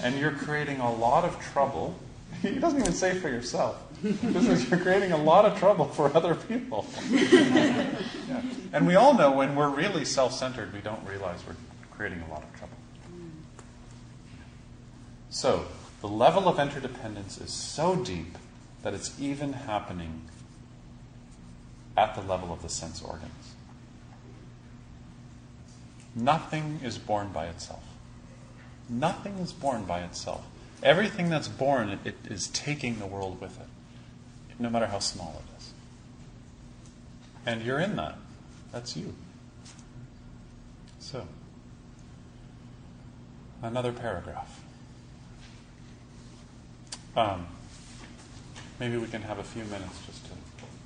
And you're creating a lot of trouble. He doesn't even say for yourself. Because you're creating a lot of trouble for other people. yeah. And we all know when we're really self centered, we don't realize we're creating a lot of trouble. Mm. So, the level of interdependence is so deep that it's even happening at the level of the sense organs. Nothing is born by itself. Nothing is born by itself. Everything that's born, it, it is taking the world with it, no matter how small it is. And you're in that. That's you. So, another paragraph. Um, maybe we can have a few minutes just to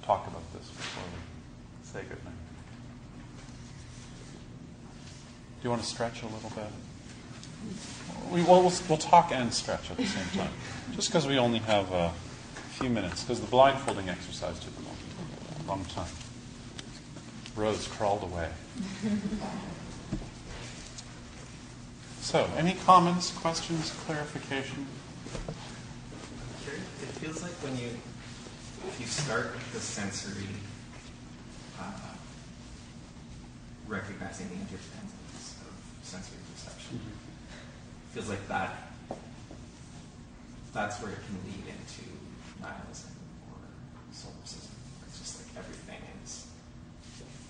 talk about this before we say goodnight. Do you want to stretch a little bit? We, well, we'll, we'll talk and stretch at the same time. Just because we only have a few minutes, because the blindfolding exercise took a long, long time. Rose crawled away. So, any comments, questions, clarification? It feels like when you, if you start with the sensory, uh, recognizing the interdependence of sensory perception, it feels like that, that's where it can lead into nihilism or solipsism. It's just like everything is,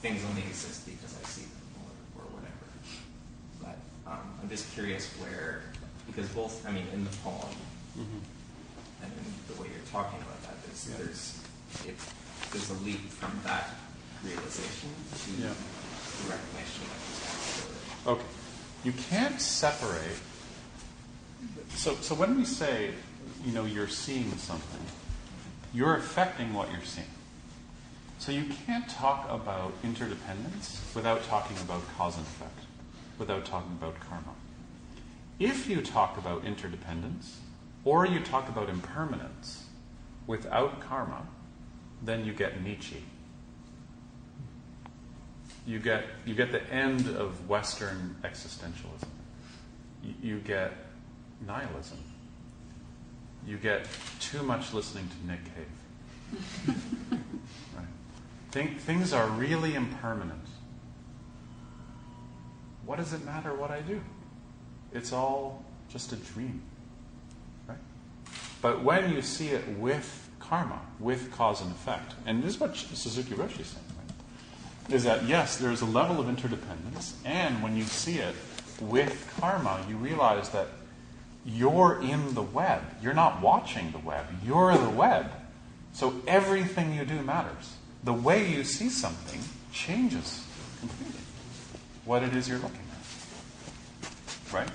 things only exist because I see them or, or whatever. But um, I'm just curious where, because both, I mean, in the poem, and the way you're talking about that, there's Yeah. there's it, there's a leap from that realization to Yeah. the recognition of responsibility. Okay. You can't separate. So, so when we say, you know, you're seeing something, you're affecting what you're seeing. So you can't talk about interdependence without talking about cause and effect, without talking about karma. If you talk about interdependence, or you talk about impermanence without karma, then you get Nietzsche. You get, you get the end of Western existentialism. You, you get nihilism. You get too much listening to Nick Cave. right? Think, things are really impermanent. What does it matter what I do? It's all just a dream. But when you see it with karma, with cause and effect, and this is what Suzuki Roshi is saying, right? is that yes, there is a level of interdependence, and when you see it with karma, you realize that you're in the web. You're not watching the web, you're the web. So everything you do matters. The way you see something changes completely what it is you're looking at. Right?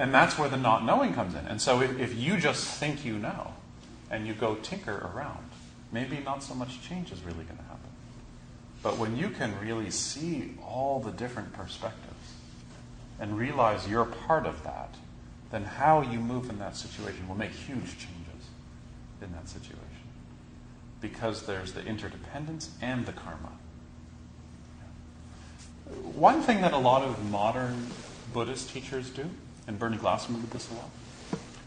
And that's where the not knowing comes in. And so if, if you just think you know and you go tinker around, maybe not so much change is really going to happen. But when you can really see all the different perspectives and realize you're part of that, then how you move in that situation will make huge changes in that situation. Because there's the interdependence and the karma. One thing that a lot of modern Buddhist teachers do, and Bernie Glassman did this a lot,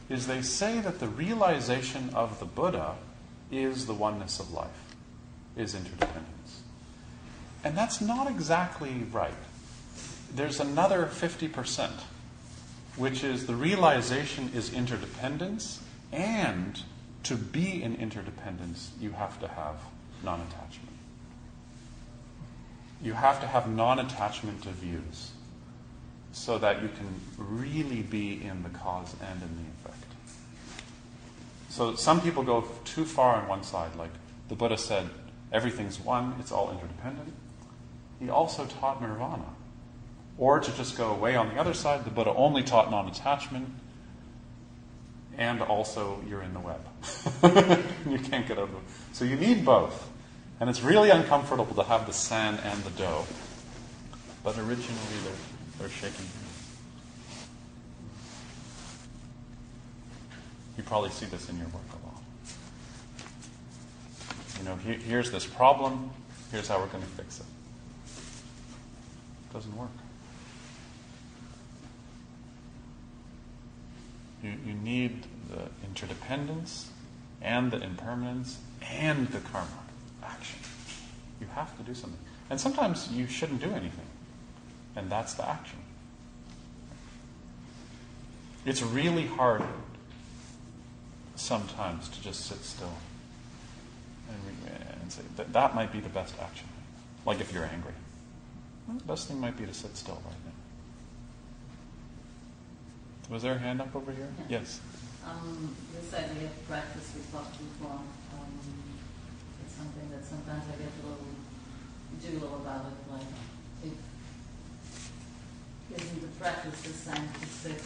is they say that the realization of the Buddha is the oneness of life, is interdependence. And that's not exactly right. There's another 50%, which is the realization is interdependence, and to be in interdependence, you have to have non attachment. You have to have non attachment to views so that you can really be in the cause and in the effect. So some people go too far on one side, like the Buddha said, everything's one, it's all interdependent. He also taught nirvana. Or to just go away on the other side, the Buddha only taught non attachment, and also you're in the web. you can't get out of it. So you need both. And it's really uncomfortable to have the san and the dough. But originally they're, they're shaking. You probably see this in your work a lot. You know, here, here's this problem, here's how we're going to fix it. Doesn't work. You, you need the interdependence and the impermanence and the karma action. You have to do something. And sometimes you shouldn't do anything. And that's the action. It's really hard sometimes to just sit still and, and say that that might be the best action. Like if you're angry. Well, the best thing might be to sit still right now. Was there a hand up over here? Yes. Um, this idea of practice we talked before. Um, it's something that sometimes I get a little jiggle about it. Like, if isn't the practice the same to sit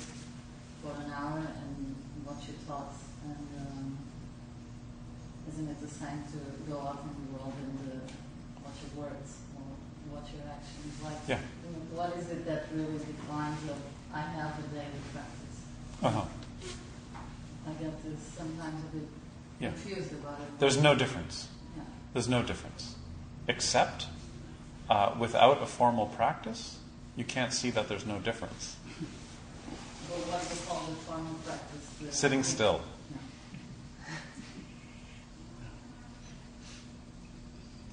for an hour and watch your thoughts, and um, isn't it the same to go out in the world and uh, watch your words or watch your actions? Like, Yeah. you know, what is it that really defines of I have a daily practice? Uh huh. I get this sometimes a bit Yeah. confused about it. There's no difference. Yeah. There's no difference. Except uh, without a formal practice, you can't see that there's no difference. But what we call the formal practice? the- Sitting still.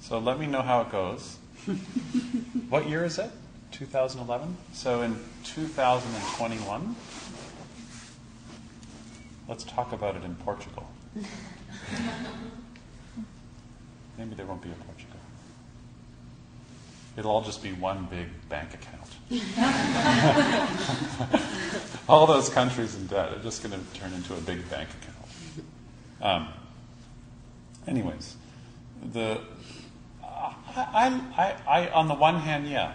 So let me know how it goes. what year is it? 2011? So in 2021, let's talk about it in Portugal. Maybe there won't be a. It'll all just be one big bank account. all those countries in debt are just going to turn into a big bank account. Um, anyways, the I, I, I, on the one hand, yeah,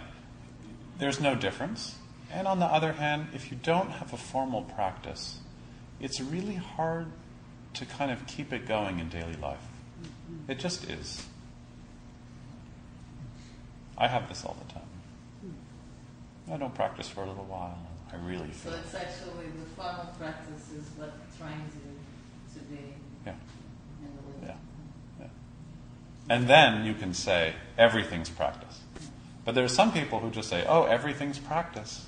there's no difference. And on the other hand, if you don't have a formal practice, it's really hard to kind of keep it going in daily life. It just is. I have this all the time. I don't practice for a little while. I really So feel. it's actually the formal practice is what trains you to be Yeah. Yeah. Yeah. And then you can say everything's practice. But there are some people who just say, oh, everything's practice.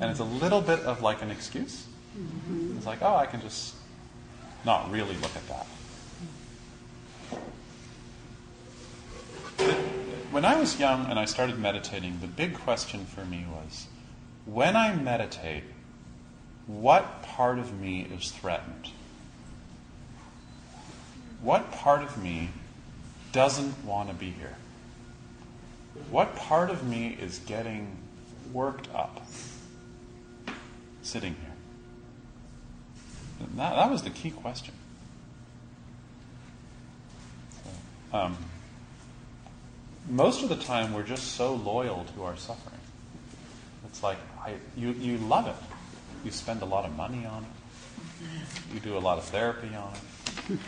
And it's a little bit of like an excuse. It's like, oh, I can just not really look at that. When I was young and I started meditating, the big question for me was when I meditate, what part of me is threatened? What part of me doesn't want to be here? What part of me is getting worked up sitting here? That, that was the key question. So, um, most of the time, we're just so loyal to our suffering. It's like I, you, you love it. You spend a lot of money on it. You do a lot of therapy on it.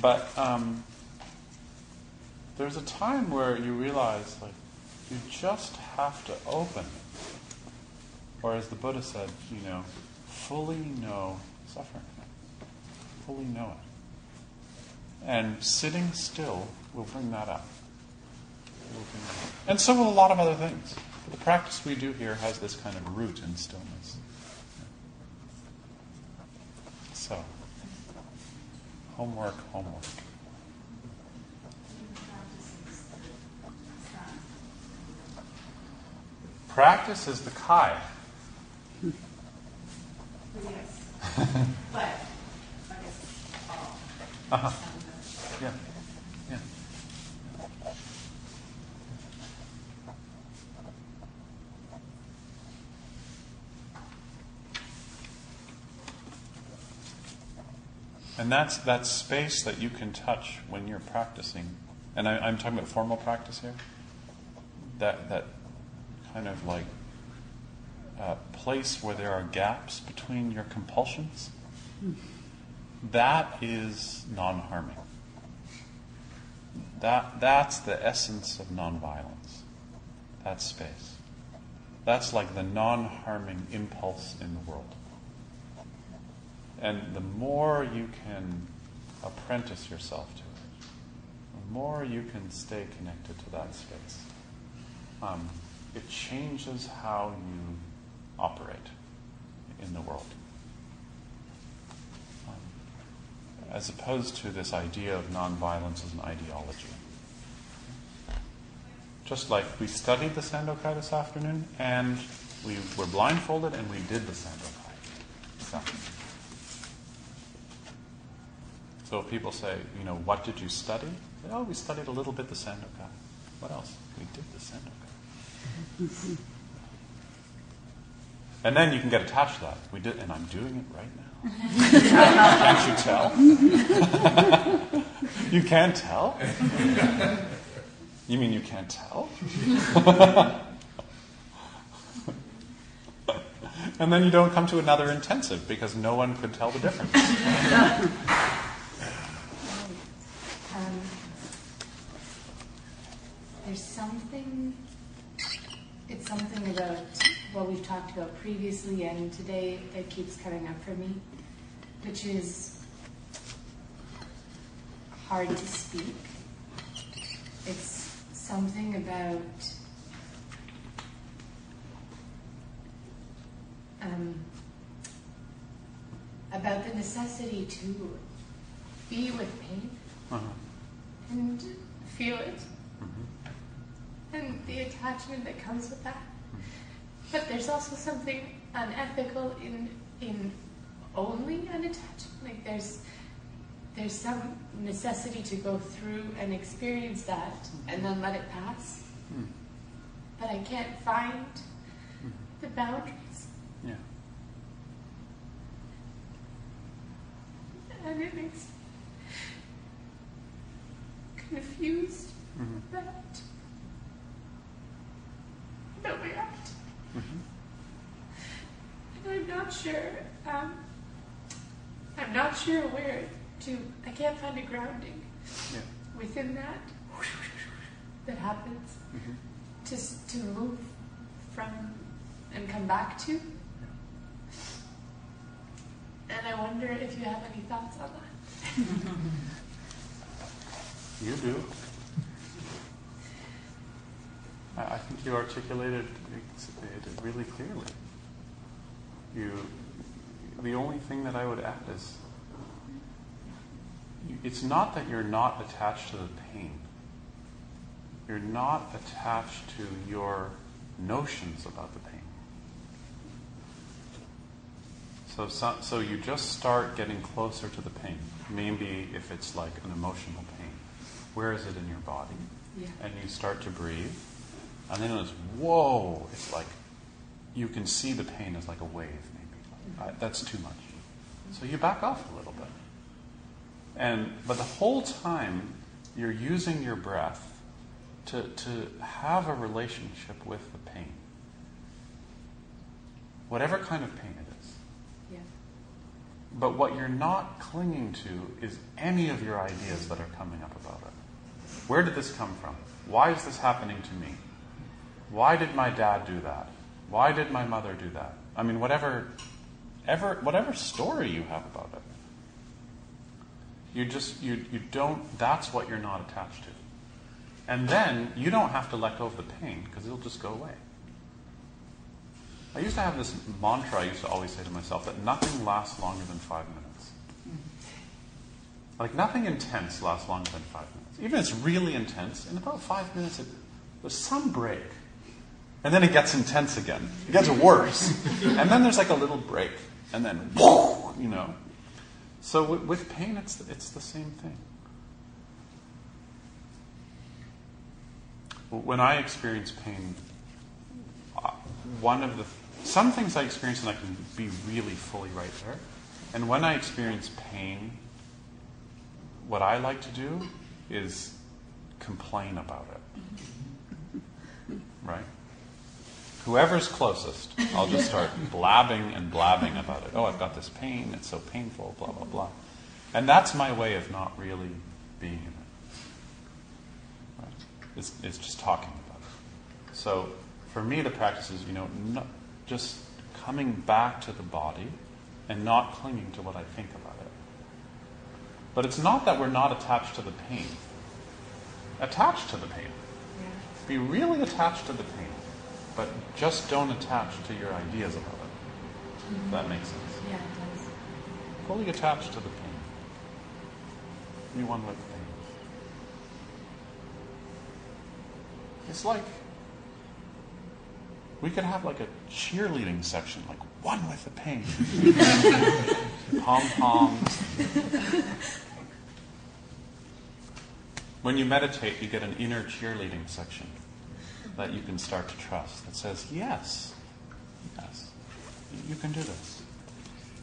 But um, there's a time where you realize, like, you just have to open, or as the Buddha said, you know, fully know suffering, fully know it, and sitting still will bring that up. Will bring that up. And so will a lot of other things. But the practice we do here has this kind of root in stillness. So, homework, homework. Practice is the kai. Yes. but I guess all. Uh-huh. Yeah. Yeah. And that's that space that you can touch when you're practicing. And I, I'm talking about formal practice here. That that kind of like uh, place where there are gaps between your compulsions. That is non-harming. That that's the essence of nonviolence. That space. That's like the non-harming impulse in the world. And the more you can apprentice yourself to it, the more you can stay connected to that space, um, it changes how you operate in the world. Um, as opposed to this idea of nonviolence as an ideology. Just like we studied the Sandokai this afternoon, and we were blindfolded and we did the Sandokai. So, so if people say, you know, what did you study? Say, oh, we studied a little bit the Sandokai. What else? We did the Sandokai. And then you can get attached to that. We did, and I'm doing it right now. can't you tell? you can't tell? You mean you can't tell? and then you don't come to another intensive because no one could tell the difference. Um, there's something, it's something about what we've talked about previously and today that keeps coming up for me, which is hard to speak. It's something about um, about the necessity to be with pain Uh-huh. and feel it and the attachment that comes with that. But there's also something unethical in in only an attachment. Like there's there's some necessity to go through and experience that and then let it pass. But I can't find the boundaries. Yeah. And it makes me confused Mhm. that that we act. Mhm. And I'm not sure. Um, I'm not sure where to. I can't find a grounding Yeah. within that that happens Mhm. to to move from and come back to. And I wonder if you have any thoughts on that. You do. I, think you articulated it really clearly. You, the only thing that I would add is, it's not that you're not attached to the pain. You're not attached to your notions about the pain. So, so, so you just start getting closer to the pain. Maybe if it's like an emotional pain, where is it in your body? Yeah. And you start to breathe, and then it was, whoa! It's like you can see the pain as like a wave. Maybe I, that's too much. So you back off a little bit. And but the whole time you're using your breath to to have a relationship with the pain, whatever kind of pain it is. Yeah. But what you're not clinging to is any of your ideas that are coming up about it. Where did this come from? Why is this happening to me? Why did my dad do that? Why did my mother do that? I mean, whatever, ever, whatever story you have about it, you just you you don't. That's what you're not attached to. And then you don't have to let go of the pain because it'll just go away. I used to have this mantra I used to always say to myself that nothing lasts longer than five minutes. Like nothing intense lasts longer than five minutes. Even if it's really intense, in about five minutes, it, there's some break. And then it gets intense again. It gets worse. and then there's like a little break. And then, you know. So with, with pain, it's, it's the same thing. When I experience pain, uh, one of the some things I experience and I can be really fully right there. And when I experience pain, what I like to do is complain about it. Right? Whoever's closest, I'll just start blabbing and blabbing about it. Oh, I've got this pain, it's so painful, blah, blah, blah. And that's my way of not really being in it. Right? It's, it's just talking about it. So for me, the practice is, you know, no, just coming back to the body and not clinging to what I think about it. But it's not that we're not attached to the pain. Attached to the pain. Be really attached to the pain, but just don't attach to your ideas about it. If that makes sense. Yeah, it does. Fully attached to the pain. Be one with the pain. It's like we could have like a cheerleading section, like one with the pain. Pom poms. When you meditate, you get an inner cheerleading section that you can start to trust that says, yes, yes, you can do this.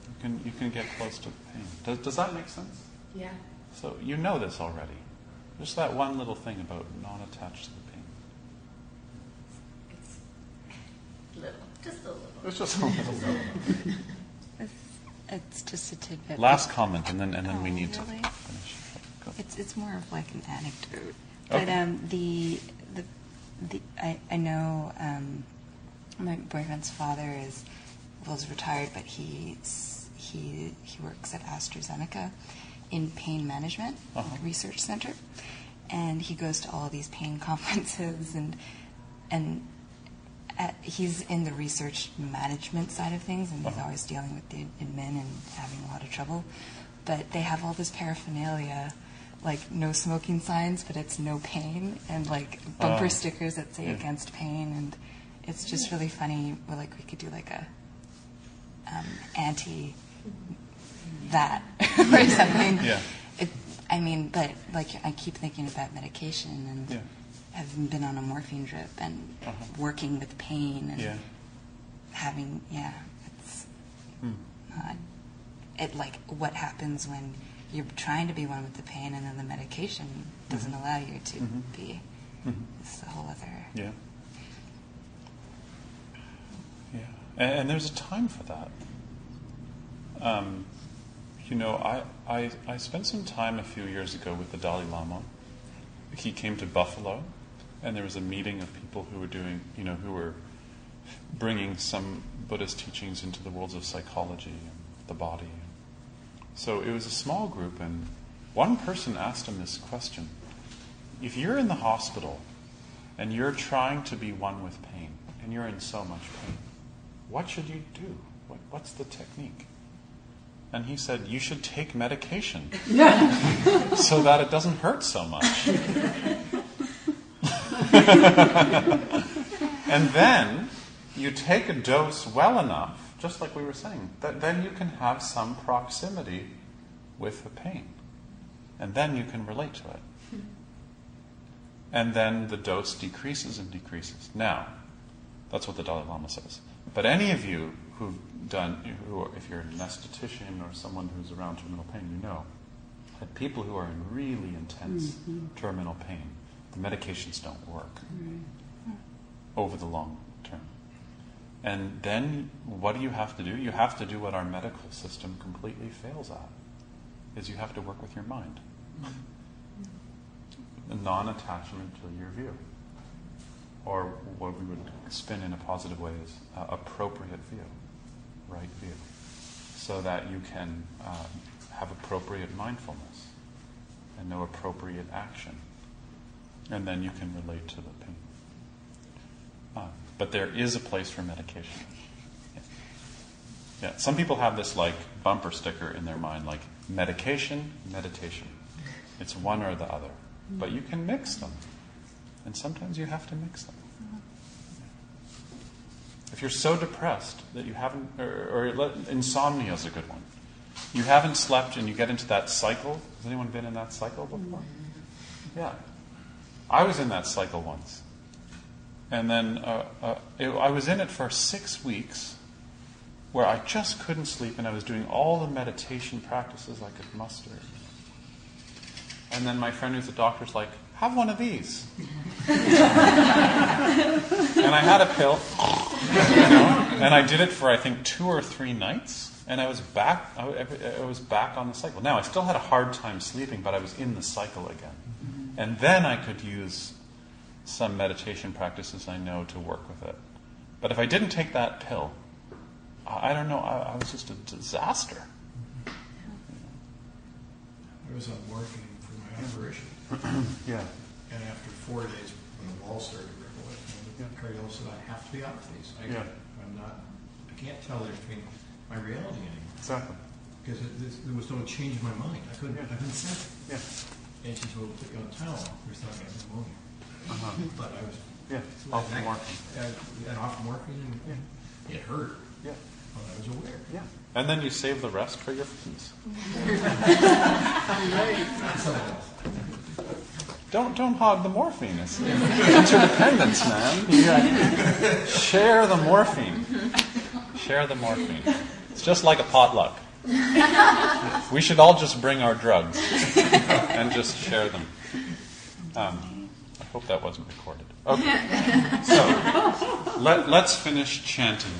You can, you can get close to the pain. Does, does that make sense? Yeah. So you know this already. Just that one little thing about non attached to the pain. It's little, just a little. It's just a little. It's, it's just a tidbit. Last comment, and then and then we Oh, need to finish. Go. It's it's more of like an anecdote. But Okay. um, the the I I know um, my boyfriend's father is is retired, but he's he he works at AstraZeneca in pain management Uh-huh. research center, and he goes to all these pain conferences and and. At, he's in the research management side of things, and he's Uh-huh. always dealing with the admin and having a lot of trouble. But they have all this paraphernalia, like no smoking signs, but it's no pain, and like bumper Oh. stickers that say Yeah. against pain, and it's just really funny. Well, like we could do like a um, anti that or something. Yeah. It, I mean, but like I keep thinking about medication and Yeah. having been on a morphine drip and Uh-huh. working with pain and Yeah. having yeah, it's Hmm. not it like what happens when you're trying to be one with the pain and then the medication doesn't Mhm. allow you to Mhm. be. Mhm. It's a whole other. Yeah. Yeah. And, and there's a time for that. Um, you know, I, I, I spent some time a few years ago with the Dalai Lama. He came to Buffalo, and there was a meeting of people who were doing, you know, who were bringing some Buddhist teachings into the worlds of psychology and the body. So it was a small group, and one person asked him this question If you're in the hospital and you're trying to be one with pain, and you're in so much pain, what should you do? What, what's the technique? And he said, You should take medication so that it doesn't hurt so much. and then you take a dose well enough, just like we were saying, that then you can have some proximity with the pain. And then you can relate to it. And then the dose decreases and decreases. Now, that's what the Dalai Lama says. But any of you who've done, who are, if you're an esthetician or someone who's around terminal pain, you know that people who are in really intense Mhm. terminal pain, the medications don't work over the long. And then what do you have to do? You have to do what our medical system completely fails at. Is you have to work with your mind. A non-attachment to your view. Or what we would spin in a positive way is uh, appropriate view, right view. So that you can um, have appropriate mindfulness and know appropriate action. And then you can relate to the pain. But there is a place for medication. Yeah, some people have this like bumper sticker in their mind, like medication, meditation. It's one or the other, mm-hmm. but you can mix them, and sometimes you have to mix them. Mm-hmm. If you're so depressed that you haven't, or, or insomnia is a good one. You haven't slept and you get into that cycle. Has anyone been in that cycle before? Mm-hmm. Yeah. I was in that cycle once. And then uh, uh, it, I was in it for six weeks where I just couldn't sleep and I was doing all the meditation practices I could muster. And then my friend who's a doctor's like, have one of these. and I had a pill, you know, and I did it for I think two or three nights, and I was back. I, I was back on the cycle. Now I still had a hard time sleeping, but I was in the cycle again. And then I could use some meditation practices I know to work with it. But if I didn't take that pill, I, I don't know. I, I was just a disaster. I was on morphine for my operation. yeah. And after four days, when the wall started to ripple, the cardiologist said, I have to be off these. I, Yeah. I'm not, I can't tell the difference between my reality anymore. Exactly. Because it, this, there was no change in my mind. I couldn't, I couldn't sense it. Yeah. And she said, well, put you on Tylenol. We thought I had pneumonia. Uh-huh. But I was. Yeah, so off I- morphine. I- And off morphine, and it hurt. Yeah. But I was aware. Yeah. And then you save the rest for your friends. Don't don't hog the morphine. It's interdependence, man. You got- share the morphine. Share the morphine. It's just like a potluck. We should all just bring our drugs and just share them. Um, I hope that wasn't recorded. Okay. So let, let's finish chanting.